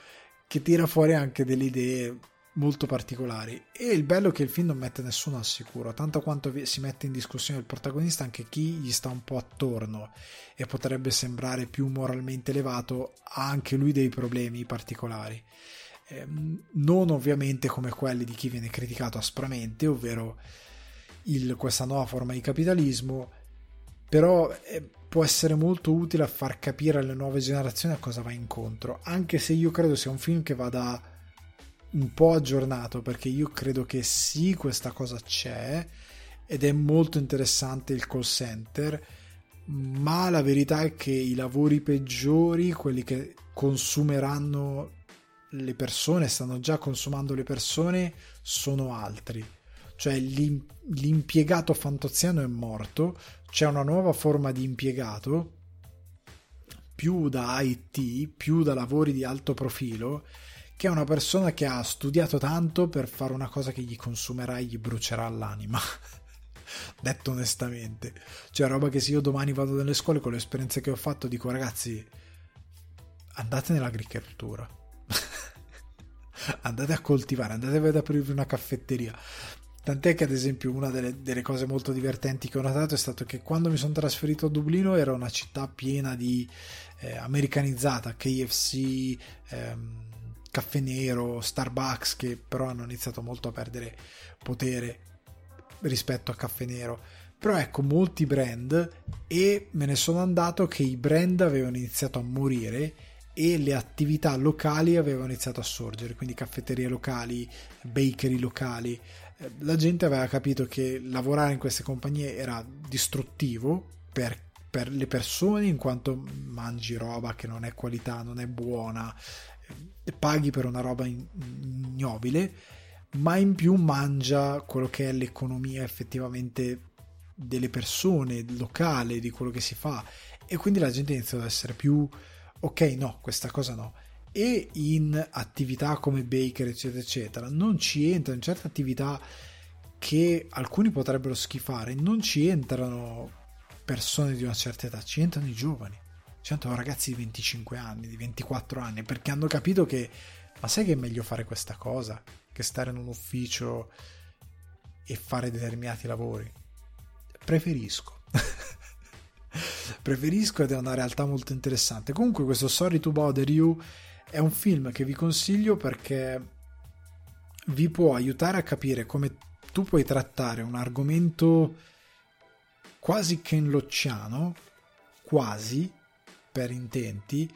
che tira fuori anche delle idee molto particolari. E il bello è che il film non mette nessuno al sicuro tanto quanto si mette in discussione il protagonista anche chi gli sta un po' attorno e potrebbe sembrare più moralmente elevato ha anche lui dei problemi particolari non ovviamente come quelli di chi viene criticato aspramente ovvero il, questa nuova forma di capitalismo però eh, può essere molto utile a far capire alle nuove generazioni a cosa va incontro anche se io credo sia un film che vada un po' aggiornato perché io credo che sì, questa cosa c'è ed è molto interessante il call center, ma la verità è che i lavori peggiori, quelli che consumeranno le persone, stanno già consumando le persone, sono altri. Cioè l'impiegato fantoziano è morto, c'è una nuova forma di impiegato, più da IT, più da lavori di alto profilo, che è una persona che ha studiato tanto per fare una cosa che gli consumerà e gli brucerà l'anima. Detto onestamente, cioè roba che se io domani vado nelle scuole con le esperienze che ho fatto dico ragazzi andate nell'agricoltura. Andate a coltivare, andate ad aprirvi una caffetteria. Tant'è che, ad esempio, una delle, delle, cose molto divertenti che ho notato è stato che quando mi sono trasferito a Dublino era una città piena di eh, americanizzata, KFC, ehm, Caffè Nero, Starbucks, che però hanno iniziato molto a perdere potere rispetto a Caffè Nero. Però ecco, molti brand e me ne sono andato che i brand avevano iniziato a morire e le attività locali avevano iniziato a sorgere, quindi caffetterie locali, bakery locali. Eh, la gente aveva capito che lavorare in queste compagnie era distruttivo per, per le persone in quanto mangi roba che non è qualità, non è buona, paghi per una roba ignobile, ma in più mangia quello che è l'economia effettivamente delle persone, locale, di quello che si fa. E quindi la gente inizia ad essere più ok, no, questa cosa no. E in attività come baker, eccetera, eccetera, non ci entrano in certe attività che alcuni potrebbero schifare, non ci entrano persone di una certa età, ci entrano i giovani sono ragazzi di 25 anni, di 24 anni, perché hanno capito che, ma sai che è meglio fare questa cosa che stare in un ufficio e fare determinati lavori? Preferisco. Preferisco ed è una realtà molto interessante. Comunque questo Sorry to Bother You è un film che vi consiglio perché vi può aiutare a capire come tu puoi trattare un argomento quasi Ken Locciano, quasi, per intenti,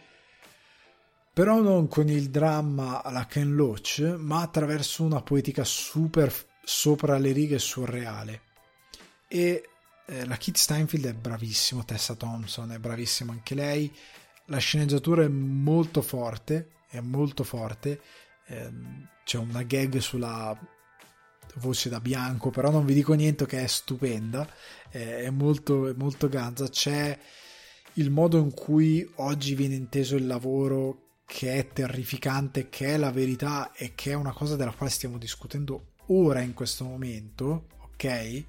però non con il dramma alla Ken Loach, ma attraverso una poetica super sopra le righe surreale. E eh, la Kit Steinfield è bravissimo, Tessa Thompson è bravissima anche lei, la sceneggiatura è molto forte, è molto forte, eh, c'è una gag sulla voce da bianco, però non vi dico niente che è stupenda, eh, è molto, è molto ganza, c'è il modo in cui oggi viene inteso il lavoro che è terrificante, che è la verità e che è una cosa della quale stiamo discutendo ora in questo momento, ok?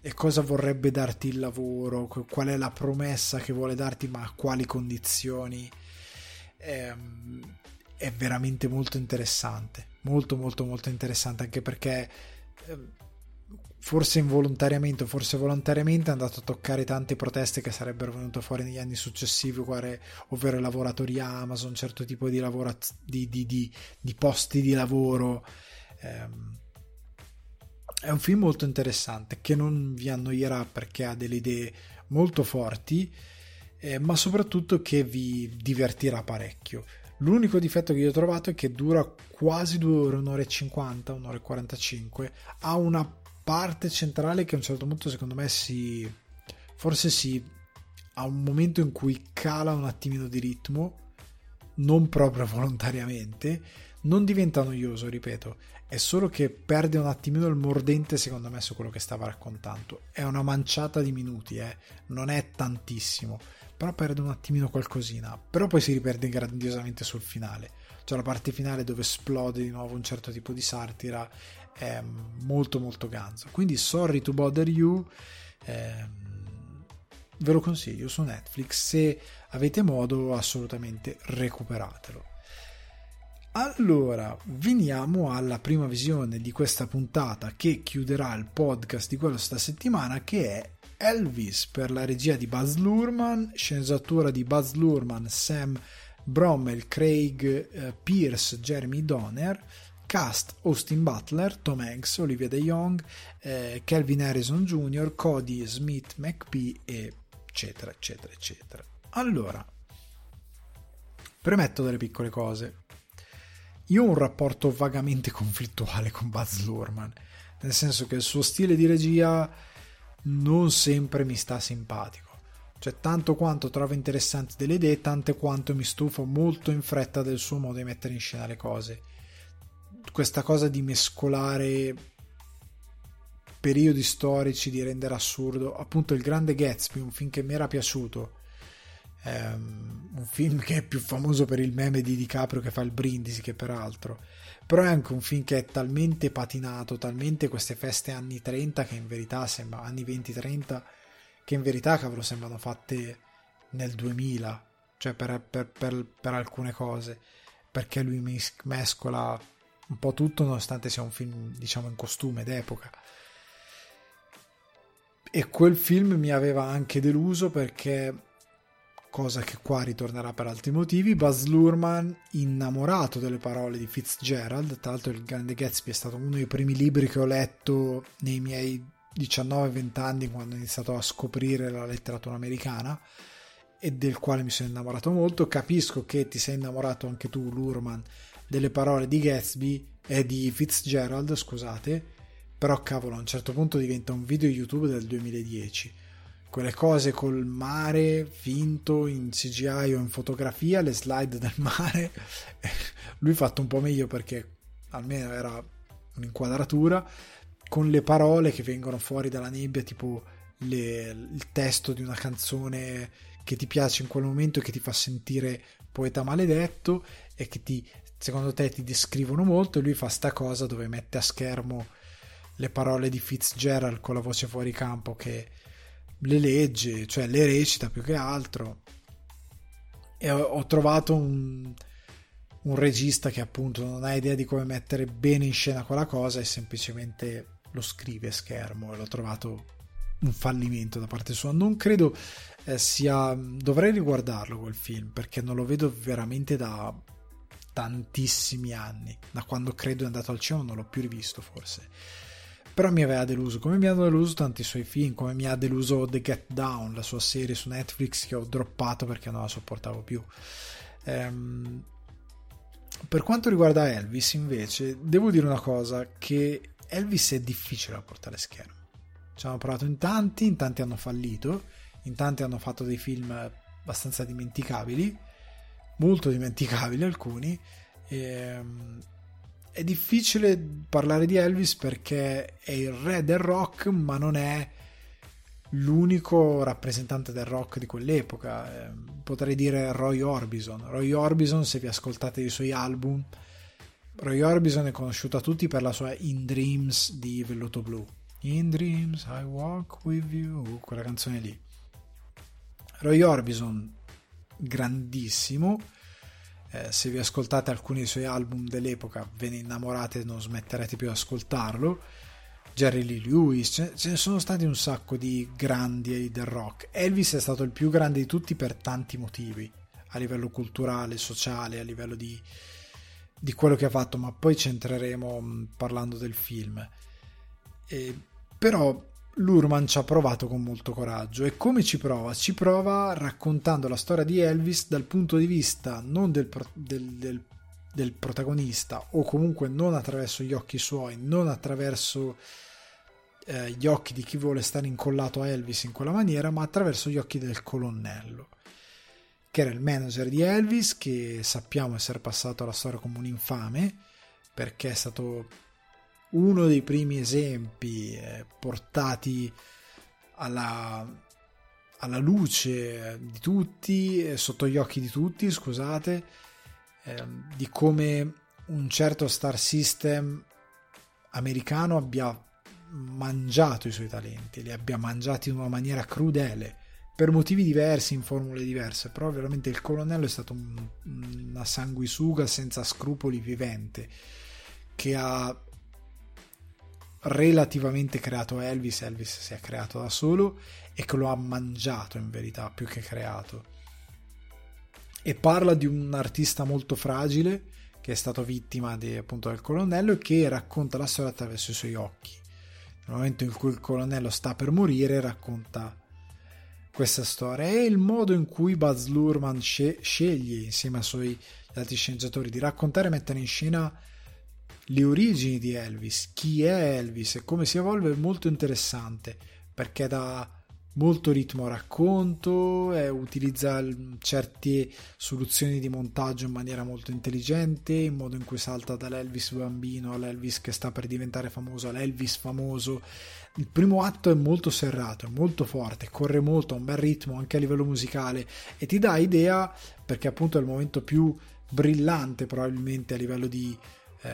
E cosa vorrebbe darti il lavoro, qual è la promessa che vuole darti, ma a quali condizioni. È, ehm, è veramente molto interessante, molto molto molto interessante anche perché ehm, forse involontariamente forse volontariamente è andato a toccare tante proteste che sarebbero venute fuori negli anni successivi, ovvero lavoratori Amazon, certo tipo di, lavoraz- di, di, di posti di lavoro. Ehm, è un film molto interessante che non vi annoierà perché ha delle idee molto forti, eh, ma soprattutto che vi divertirà parecchio. L'unico difetto che io ho trovato è che dura quasi 2 ore, un'ora e 50, un'ora e 45, ha una parte centrale che a un certo punto secondo me si forse si ha un momento in cui cala un attimino di ritmo non proprio volontariamente non diventa noioso ripeto è solo che perde un attimino il mordente secondo me su quello che stava raccontando è una manciata di minuti eh? non è tantissimo però perde un attimino qualcosina, però poi si riperde grandiosamente sul finale. Cioè la parte finale dove esplode di nuovo un certo tipo di satira è molto molto ganzo. Quindi Sorry to Bother You ehm, ve lo consiglio su Netflix, se avete modo assolutamente recuperatelo. Allora, veniamo alla prima visione di questa puntata che chiuderà il podcast di questa settimana che è Elvis per la regia di Buzz Lurman, sceneggiatura di Buzz Lurman, Sam Brommel, Craig eh, Pierce, Jeremy Donner, cast Austin Butler, Tom Hanks, Olivia De Jong, eh, Calvin Harrison Jr., Cody Smith McPhee, eccetera, eccetera, eccetera. Allora, premetto delle piccole cose. Io ho un rapporto vagamente conflittuale con Buzz Lurman, nel senso che il suo stile di regia non sempre mi sta simpatico. Cioè, tanto quanto trovo interessanti delle idee, tanto quanto mi stufo molto in fretta del suo modo di mettere in scena le cose. Questa cosa di mescolare periodi storici, di rendere assurdo. Appunto, il Grande Gatsby, un film che mi era piaciuto. Um, un film che è più famoso per il meme di DiCaprio che fa il brindisi che per altro però è anche un film che è talmente patinato, talmente queste feste anni 30 che in verità sembra anni 20-30 che in verità cavolo sembrano fatte nel 2000, cioè per, per, per, per alcune cose, perché lui mescola un po' tutto nonostante sia un film diciamo in costume d'epoca. E quel film mi aveva anche deluso perché cosa che qua ritornerà per altri motivi. Buzz Lurman, innamorato delle parole di Fitzgerald, tra l'altro il Grande Gatsby è stato uno dei primi libri che ho letto nei miei 19-20 anni quando ho iniziato a scoprire la letteratura americana e del quale mi sono innamorato molto. Capisco che ti sei innamorato anche tu, Lurman, delle parole di Gatsby e di Fitzgerald, scusate, però cavolo, a un certo punto diventa un video YouTube del 2010 quelle cose col mare finto in CGI o in fotografia, le slide del mare. Lui fatto un po' meglio perché almeno era un'inquadratura con le parole che vengono fuori dalla nebbia, tipo le, il testo di una canzone che ti piace in quel momento e che ti fa sentire poeta maledetto e che ti, secondo te ti descrivono molto e lui fa sta cosa dove mette a schermo le parole di Fitzgerald con la voce fuori campo che le legge, cioè le recita più che altro. E ho, ho trovato un, un regista che appunto non ha idea di come mettere bene in scena quella cosa e semplicemente lo scrive a schermo e l'ho trovato un fallimento da parte sua. Non credo eh, sia. Dovrei riguardarlo quel film perché non lo vedo veramente da tantissimi anni. Da quando credo è andato al cinema non l'ho più rivisto forse però mi aveva deluso, come mi hanno deluso tanti suoi film, come mi ha deluso The Get Down, la sua serie su Netflix che ho droppato perché non la sopportavo più. Ehm, per quanto riguarda Elvis, invece, devo dire una cosa, che Elvis è difficile da portare a schermo. Ci hanno provato in tanti, in tanti hanno fallito, in tanti hanno fatto dei film abbastanza dimenticabili, molto dimenticabili alcuni, ehm, è difficile parlare di Elvis perché è il re del rock, ma non è l'unico rappresentante del rock di quell'epoca. Eh, potrei dire Roy Orbison. Roy Orbison, se vi ascoltate i suoi album, Roy Orbison è conosciuto a tutti per la sua In Dreams di Velluto Blu. In Dreams I Walk With You, quella canzone lì. Roy Orbison, grandissimo eh, se vi ascoltate alcuni dei suoi album dell'epoca ve ne innamorate e non smetterete più di ascoltarlo Jerry Lee Lewis ce, ne sono stati un sacco di grandi del rock Elvis è stato il più grande di tutti per tanti motivi a livello culturale, sociale, a livello di, di quello che ha fatto, ma poi ci entreremo mm, parlando del film. E, però Lurman ci ha provato con molto coraggio e come ci prova? Ci prova raccontando la storia di Elvis dal punto di vista non del, del, del, del protagonista o comunque non attraverso gli occhi suoi, non attraverso eh, gli occhi di chi vuole stare incollato a Elvis in quella maniera, ma attraverso gli occhi del colonnello, che era il manager di Elvis, che sappiamo essere passato alla storia come un infame, perché è stato uno dei primi esempi eh, portati alla, alla luce di tutti, sotto gli occhi di tutti, scusate, eh, di come un certo star system americano abbia mangiato i suoi talenti, li abbia mangiati in una maniera crudele, per motivi diversi, in formule diverse, però veramente il colonnello è stato un, una sanguisuga senza scrupoli vivente, che ha relativamente creato Elvis, Elvis si è creato da solo e che lo ha mangiato in verità più che creato. E parla di un artista molto fragile che è stato vittima di, appunto del colonnello e che racconta la storia attraverso i suoi occhi. Nel momento in cui il colonnello sta per morire racconta questa storia e il modo in cui Buzz Lurman sceglie insieme ai suoi altri sceneggiatori di raccontare e mettere in scena le origini di Elvis, chi è Elvis e come si evolve è molto interessante perché da molto ritmo a racconto, eh, utilizza certe soluzioni di montaggio in maniera molto intelligente, in modo in cui salta dall'Elvis bambino all'Elvis che sta per diventare famoso all'Elvis famoso. Il primo atto è molto serrato, è molto forte, corre molto, ha un bel ritmo anche a livello musicale e ti dà idea, perché appunto è il momento più brillante probabilmente a livello di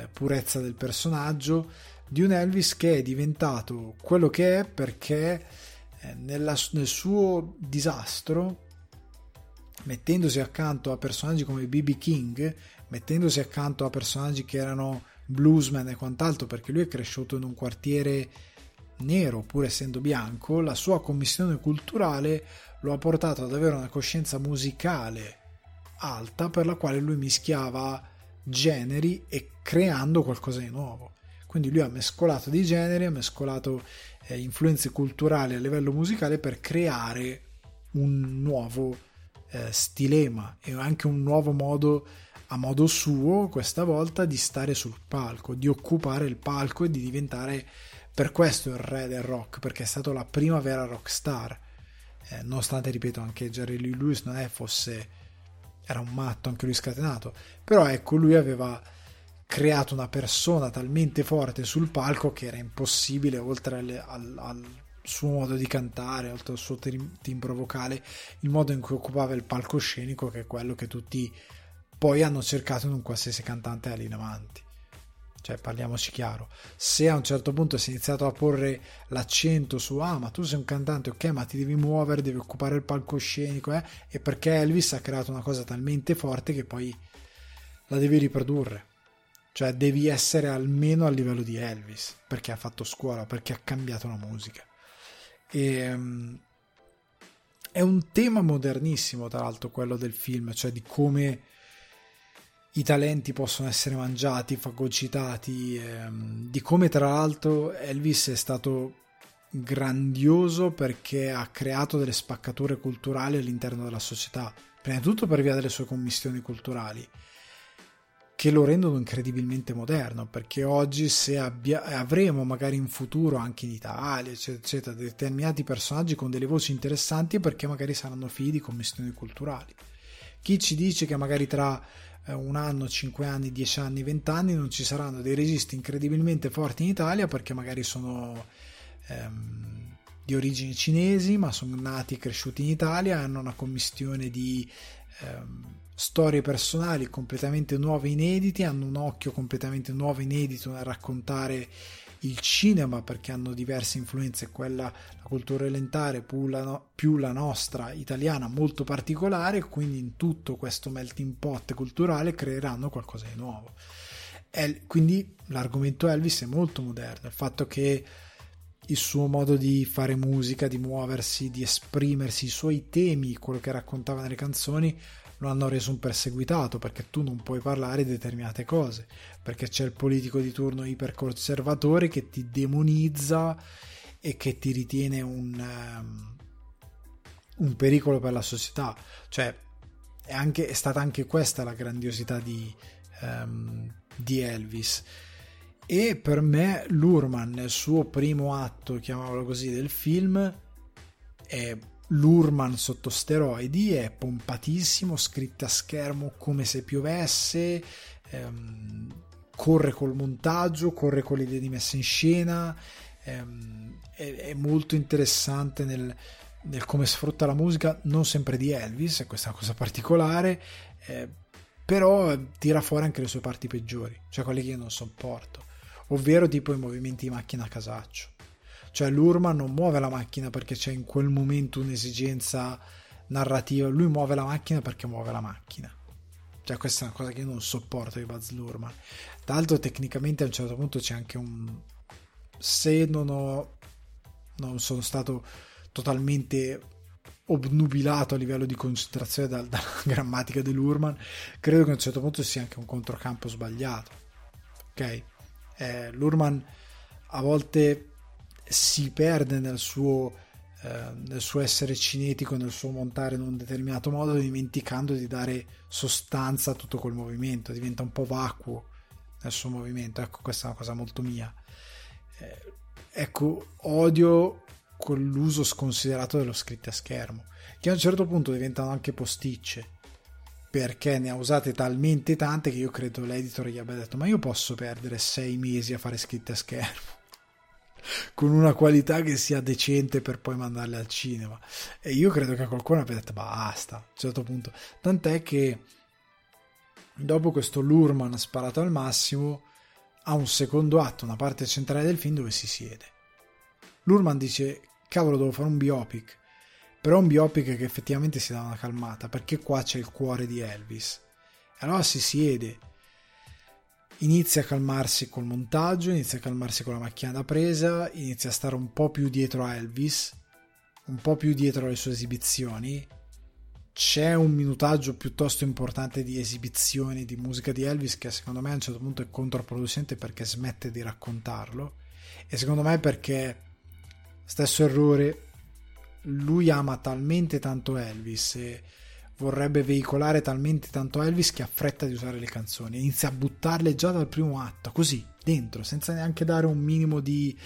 eh, purezza del personaggio, di un Elvis che è diventato quello che è perché eh, nella, nel suo disastro, mettendosi accanto a personaggi come BB King, mettendosi accanto a personaggi che erano bluesman e quant'altro, perché lui è cresciuto in un quartiere nero, pur essendo bianco, la sua commissione culturale lo ha portato ad avere una coscienza musicale alta per la quale lui mischiava generi e creando qualcosa di nuovo. Quindi lui ha mescolato dei generi, ha mescolato eh, influenze culturali a livello musicale per creare un nuovo eh, stilema e anche un nuovo modo a modo suo questa volta di stare sul palco, di occupare il palco e di diventare per questo il re del rock, perché è stato la prima vera rockstar. Eh, nonostante, ripeto, anche Jerry Lee Lewis non è fosse era un matto, anche lui scatenato, però ecco, lui aveva creato una persona talmente forte sul palco che era impossibile, oltre al, al, al suo modo di cantare, oltre al suo timbro vocale, il modo in cui occupava il palcoscenico, che è quello che tutti poi hanno cercato in un qualsiasi cantante lì in avanti. Cioè, parliamoci chiaro, se a un certo punto si è iniziato a porre l'accento su ah, ma tu sei un cantante, ok, ma ti devi muovere, devi occupare il palcoscenico, eh? e perché Elvis ha creato una cosa talmente forte che poi la devi riprodurre cioè devi essere almeno a livello di Elvis, perché ha fatto scuola, perché ha cambiato la musica. E, um, è un tema modernissimo, tra l'altro, quello del film, cioè di come i talenti possono essere mangiati, fagocitati, ehm, di come tra l'altro Elvis è stato grandioso perché ha creato delle spaccature culturali all'interno della società, prima di tutto per via delle sue commissioni culturali che lo rendono incredibilmente moderno perché oggi se abbia, avremo magari in futuro anche in Italia eccetera, eccetera determinati personaggi con delle voci interessanti perché magari saranno figli di commissioni culturali. Chi ci dice che magari tra eh, un anno, cinque anni, dieci anni, vent'anni non ci saranno dei registi incredibilmente forti in Italia perché magari sono ehm, di origini cinesi ma sono nati e cresciuti in Italia hanno una commissione di ehm, storie personali completamente nuove, inedite, hanno un occhio completamente nuovo, inedito nel raccontare il cinema perché hanno diverse influenze, quella la cultura elementare più la, più la nostra italiana molto particolare, quindi in tutto questo melting pot culturale creeranno qualcosa di nuovo. El, quindi l'argomento Elvis è molto moderno, il fatto che il suo modo di fare musica, di muoversi, di esprimersi, i suoi temi, quello che raccontava nelle canzoni, lo hanno reso un perseguitato perché tu non puoi parlare di determinate cose, perché c'è il politico di turno iperconservatore che ti demonizza e che ti ritiene un, um, un pericolo per la società. Cioè, è, anche, è, stata anche questa la grandiosità di, um, di Elvis. E per me Lurman nel suo primo atto, chiamiamolo così, del film è Lurman sotto steroidi è pompatissimo, scritto a schermo come se piovesse, ehm, corre col montaggio, corre con l'idea di messa in scena, ehm, è, è, molto interessante nel, nel come sfrutta la musica, non sempre di Elvis, questa è una cosa particolare, eh, però tira fuori anche le sue parti peggiori, cioè quelle che io non sopporto, ovvero tipo i movimenti di macchina a casaccio. Cioè l'Urman non muove la macchina perché c'è in quel momento un'esigenza narrativa, lui muove la macchina perché muove la macchina. Cioè questa è una cosa che io non sopporto di Buzz Lurman. Tra tecnicamente a un certo punto c'è anche un... Se non ho... non sono stato totalmente obnubilato a livello di concentrazione dalla, dalla grammatica dell'Urman, credo che a un certo punto sia anche un controcampo sbagliato. Ok? Eh, L'Urman a volte si perde nel suo, eh, nel suo essere cinetico, nel suo montare in un determinato modo, dimenticando di dare sostanza a tutto quel movimento, diventa un po' vacuo nel suo movimento. Ecco, questa è una cosa molto mia. Eh, ecco, odio con l'uso sconsiderato dello scritto a schermo, che a un certo punto diventano anche posticce perché ne ha usate talmente tante che io credo l'editor gli abbia detto ma io posso perdere sei mesi a fare scritte a schermo con una qualità che sia decente per poi mandarle al cinema. E io credo che qualcuno abbia detto basta a un certo punto. Tant'è che dopo questo Lurman sparato al massimo ha un secondo atto, una parte centrale del film dove si siede. Lurman dice cavolo devo fare un biopic però un biopic che effettivamente si dà una calmata perché qua c'è il cuore di Elvis e allora si siede inizia a calmarsi col montaggio, inizia a calmarsi con la macchina da presa, inizia a stare un po' più dietro a Elvis, un po' più dietro alle sue esibizioni. C'è un minutaggio piuttosto importante di esibizioni di musica di Elvis che secondo me a un certo punto è controproducente perché smette di raccontarlo e secondo me perché stesso errore lui ama talmente tanto Elvis e vorrebbe veicolare talmente tanto Elvis che ha fretta di usare le canzoni, inizia a buttarle già dal primo atto, così, dentro, senza neanche dare un minimo di...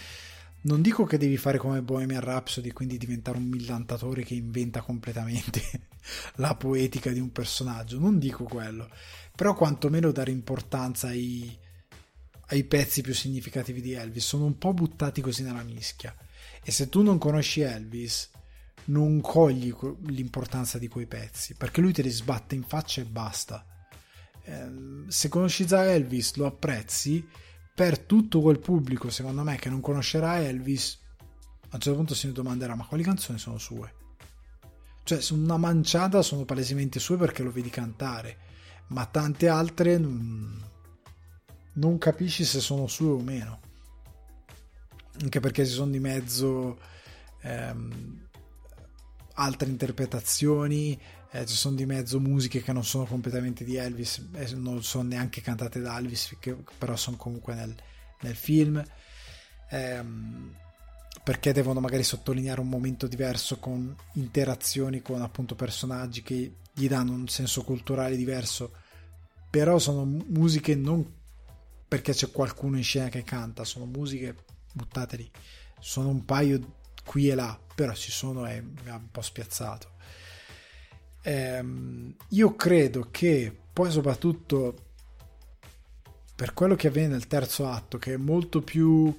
Non dico che devi fare come Bohemian Rhapsody, quindi diventare un millantatore che inventa completamente la poetica di un personaggio, non dico quello, però quantomeno dare importanza ai, ai pezzi più significativi di Elvis, sono un po' buttati così nella mischia. E se tu non conosci Elvis, non cogli l'importanza di quei pezzi perché lui te li sbatte in faccia e basta. Eh, se conosci già Elvis lo apprezzi, per tutto quel pubblico, secondo me, che non conoscerà Elvis, a un certo punto si domanderà: ma quali canzoni sono sue? Cioè, una manciata sono palesemente sue perché lo vedi cantare, ma tante altre non, capisci se sono sue o meno. Anche perché ci sono di mezzo. Ehm, altre interpretazioni, eh, ci sono di mezzo musiche che non sono completamente di Elvis, eh, non sono neanche cantate da Elvis, che però sono comunque nel, nel film, ehm, perché devono magari sottolineare un momento diverso con interazioni con appunto personaggi che gli danno un senso culturale diverso, però sono musiche non perché c'è qualcuno in scena che canta, sono musiche buttate lì, sono un paio qui e là, però ci sono e mi ha un po' spiazzato. Ehm, io credo che poi soprattutto per quello che avviene nel terzo atto, che è molto più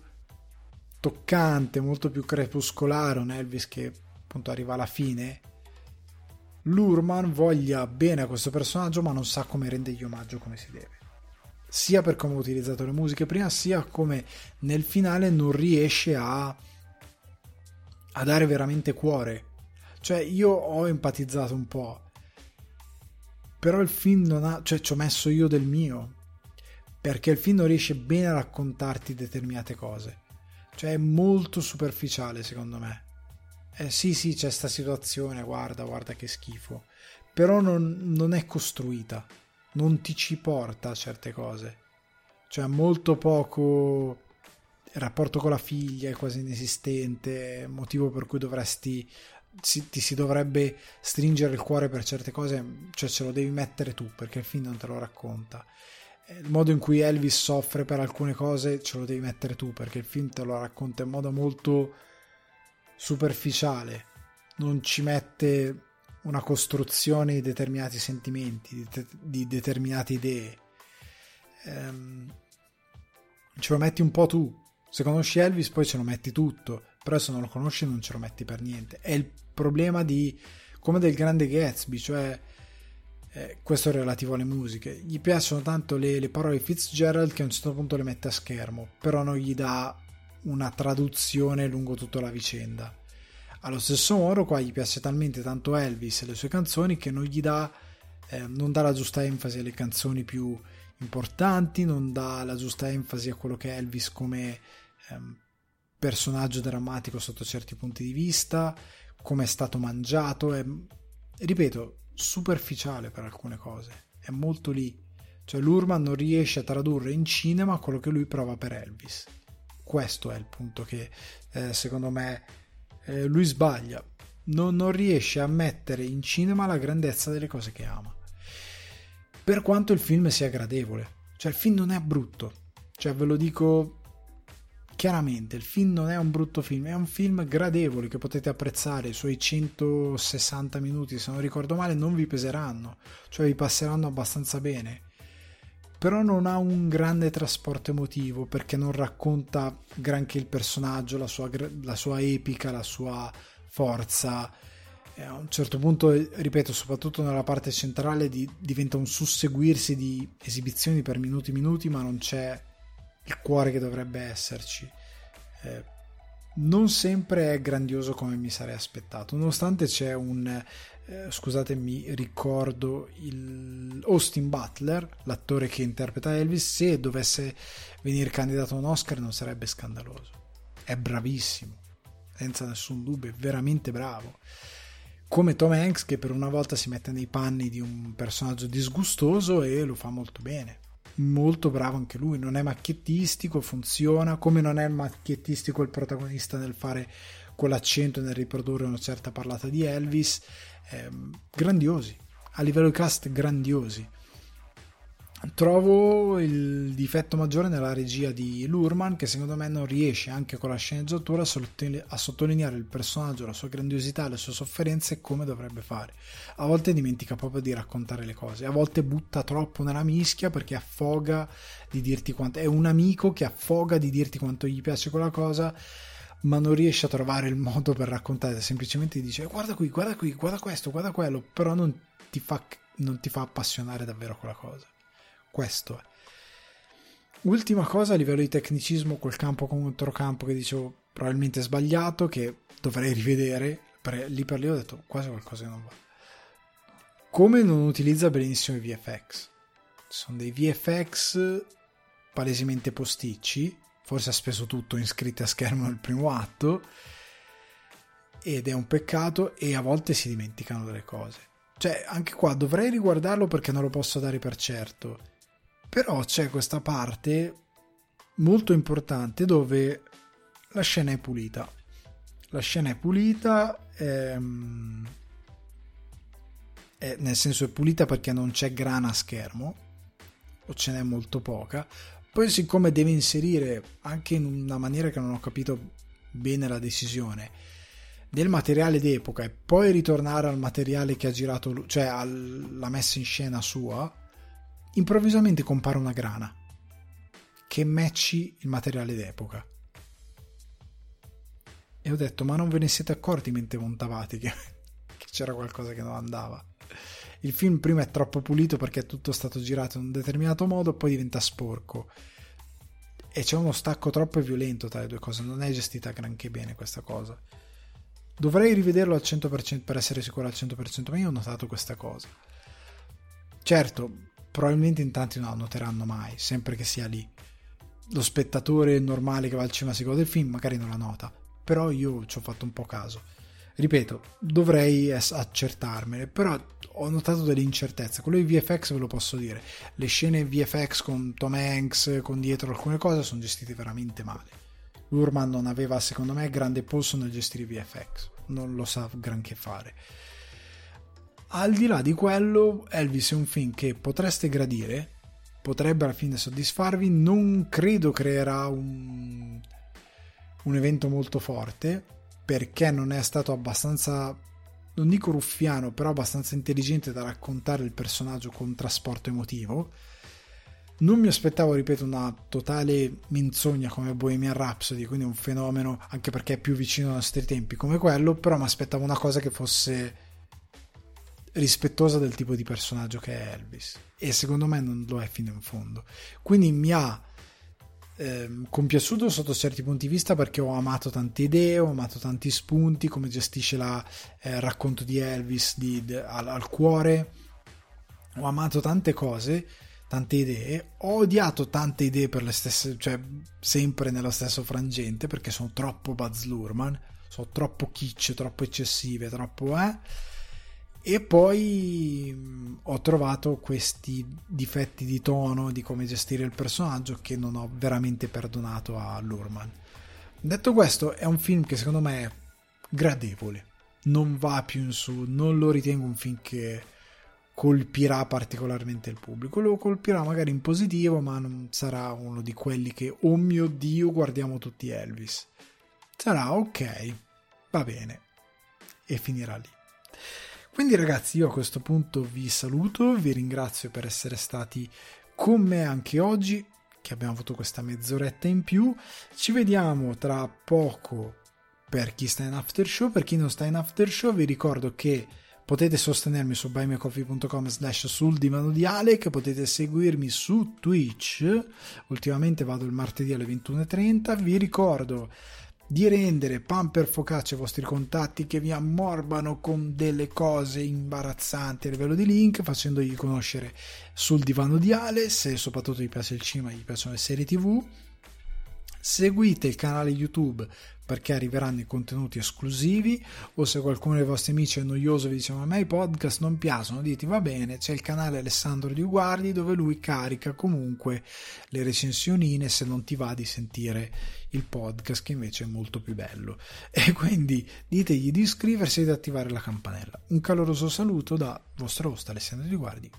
toccante, molto più crepuscolare, un Elvis che appunto arriva alla fine, Lurman voglia bene a questo personaggio ma non sa come rendergli omaggio come si deve sia per come ha utilizzato le musiche prima sia come nel finale non riesce a a dare veramente cuore. Cioè, io ho empatizzato un po', però il film non ha, cioè, ci ho messo io del mio, perché il film non riesce bene a raccontarti determinate cose. Cioè, è molto superficiale, secondo me. Eh, sì, sì, c'è sta situazione, guarda, guarda che schifo. Però non, non è costruita, non ti ci porta a certe cose. Cioè, molto poco il rapporto con la figlia è quasi inesistente, motivo per cui dovresti si, ti si dovrebbe stringere il cuore per certe cose, cioè ce lo devi mettere tu perché il film non te lo racconta. Il modo in cui Elvis soffre per alcune cose ce lo devi mettere tu perché il film te lo racconta in modo molto superficiale, non ci mette una costruzione di determinati sentimenti, di, te- di determinate idee. Ehm, ce lo metti un po' tu, se conosci Elvis poi ce lo metti tutto, però se non lo conosci non ce lo metti per niente. E il problema di come del grande Gatsby, cioè eh, questo è relativo alle musiche. Gli piacciono tanto le, le parole Fitzgerald che a un certo punto le mette a schermo, però non gli dà una traduzione lungo tutta la vicenda. Allo stesso modo, qua gli piace talmente tanto Elvis e le sue canzoni che non gli dà, eh, non dà la giusta enfasi alle canzoni più importanti, non dà la giusta enfasi a quello che è Elvis come personaggio drammatico sotto certi punti di vista, come è stato mangiato. È, ripeto, superficiale per alcune cose, è molto lì. Cioè Lurman non riesce a tradurre in cinema quello che lui prova per Elvis. Questo è il punto che eh, secondo me eh, lui sbaglia. Non, non riesce a mettere in cinema la grandezza delle cose che ama. Per quanto il film sia gradevole. Cioè il film non è brutto. Cioè ve lo dico chiaramente il film non è un brutto film, è un film gradevole che potete apprezzare, i suoi 160 minuti se non ricordo male non vi peseranno, cioè vi passeranno abbastanza bene, però non ha un grande trasporto emotivo perché non racconta granché il personaggio, la sua, la sua epica, la sua forza. A un certo punto, ripeto, soprattutto nella parte centrale di, diventa un susseguirsi di esibizioni per minuti e minuti, ma non c'è il cuore che dovrebbe esserci. Eh, non sempre è grandioso come mi sarei aspettato, nonostante c'è un, eh, scusatemi, ricordo il Austin Butler, l'attore che interpreta Elvis, se dovesse venire candidato a un Oscar non sarebbe scandaloso. È bravissimo, senza nessun dubbio, è veramente bravo. Come Tom Hanks che per una volta si mette nei panni di un personaggio disgustoso e lo fa molto bene molto bravo anche lui, non è macchiettistico, funziona, come non è macchiettistico il protagonista nel fare quell'accento nel riprodurre una certa parlata di Elvis, eh, grandiosi, a livello di cast grandiosi. Trovo il difetto maggiore nella regia di Lurman che secondo me non riesce anche con la sceneggiatura a sottolineare il personaggio, la sua grandiosità, le sue sofferenze come dovrebbe fare. A volte dimentica proprio di raccontare le cose, a volte butta troppo nella mischia perché affoga di dirti quanto è un amico che affoga di dirti quanto gli piace quella cosa ma non riesce a trovare il modo per raccontare, semplicemente dice guarda qui, guarda qui, guarda questo, guarda quello, però non ti fa, non ti fa appassionare davvero quella cosa. Questo è. Ultima cosa a livello di tecnicismo, quel campo contro campo che dicevo probabilmente sbagliato, che dovrei rivedere, per, lì per lì ho detto quasi qualcosa che non va. Come non utilizza benissimo i VFX? Sono dei VFX palesemente posticci, forse ha speso tutto in scritti a schermo nel primo atto, ed è un peccato e a volte si dimenticano delle cose. Cioè, anche qua dovrei riguardarlo perché non lo posso dare per certo però c'è questa parte molto importante dove la scena è pulita. La scena è pulita, ehm, è, nel senso è pulita perché non c'è grana a schermo, o ce n'è molto poca. Poi, siccome deve inserire anche in una maniera che non ho capito bene la decisione del materiale d'epoca e poi ritornare al materiale che ha girato, cioè alla messa in scena sua, improvvisamente compare una grana che matchi il materiale d'epoca. E ho detto, ma non ve ne siete accorti mentre montavate che, che c'era qualcosa che non andava? Il film prima è troppo pulito perché è tutto stato girato in un determinato modo, poi diventa sporco. E c'è uno stacco troppo violento tra le due cose, non è gestita granché bene questa cosa. Dovrei rivederlo al 100% per essere sicuro al 100%, ma io ho notato questa cosa. Certo, probabilmente in tanti non la noteranno mai, sempre che sia lì. Lo spettatore normale che va al cinema secondo del film magari non la nota, però io ci ho fatto un po' caso. Ripeto, dovrei accertarmene, però ho notato delle incertezze. Quello di VFX ve lo posso dire. Le scene VFX con Tom Hanks, con dietro alcune cose, sono gestite veramente male. Lurman non aveva, secondo me, grande polso nel gestire VFX. Non lo sa granché fare al di là di quello, Elvis è un film che potreste gradire, potrebbe alla fine soddisfarvi, non credo creerà un, un evento molto forte, perché non è stato abbastanza, non dico ruffiano, però abbastanza intelligente da raccontare il personaggio con trasporto emotivo. Non mi aspettavo, ripeto, una totale menzogna come Bohemian Rhapsody, quindi un fenomeno anche perché è più vicino ai nostri tempi come quello, però mi aspettavo una cosa che fosse rispettosa del tipo di personaggio che è Elvis e secondo me non lo è fino in fondo. Quindi mi ha eh, compiaciuto sotto certi punti di vista perché ho amato tante idee, ho amato tanti spunti, come gestisce il eh, racconto di Elvis di, di, al, al cuore, ho amato tante cose tante idee. Ho odiato tante idee per le stesse, cioè sempre nello stesso frangente perché sono troppo Buzz Lurman, sono troppo kitsch, troppo eccessive, troppo eh. E poi mm, ho trovato questi difetti di tono, di come gestire il personaggio che non ho veramente perdonato a Lurman. Detto questo, è un film che secondo me è gradevole, non va più in su, non lo ritengo un film che colpirà particolarmente il pubblico. Lo colpirà magari in positivo, ma non sarà uno di quelli che, oh mio dio, guardiamo tutti Elvis. Sarà ok, va bene, e finirà lì. Quindi ragazzi, io a questo punto vi saluto, vi ringrazio per essere stati con me anche oggi, che abbiamo avuto questa mezz'oretta in più. Ci vediamo tra poco per chi sta in after show, per chi non sta in after show vi ricordo che Potete sostenermi su buymecoffee.com slash sul divano di Alec, potete seguirmi su Twitch, ultimamente vado il martedì alle 21.30, vi ricordo di rendere pamper focaccia ai vostri contatti che vi ammorbano con delle cose imbarazzanti a livello di link, facendogli conoscere sul divano di Ale, se soprattutto gli piace il cinema, gli piacciono le serie tv. Seguite il canale YouTube perché arriveranno i contenuti esclusivi o se qualcuno dei vostri amici è noioso e vi dice ma a me i podcast non piacciono, dite va bene, c'è il canale Alessandro Di Guardi dove lui carica comunque le recensionine se non ti va di sentire il podcast che invece è molto più bello e quindi ditegli di iscriversi e di attivare la campanella. Un caloroso saluto da vostro host Alessandro Di Guardi.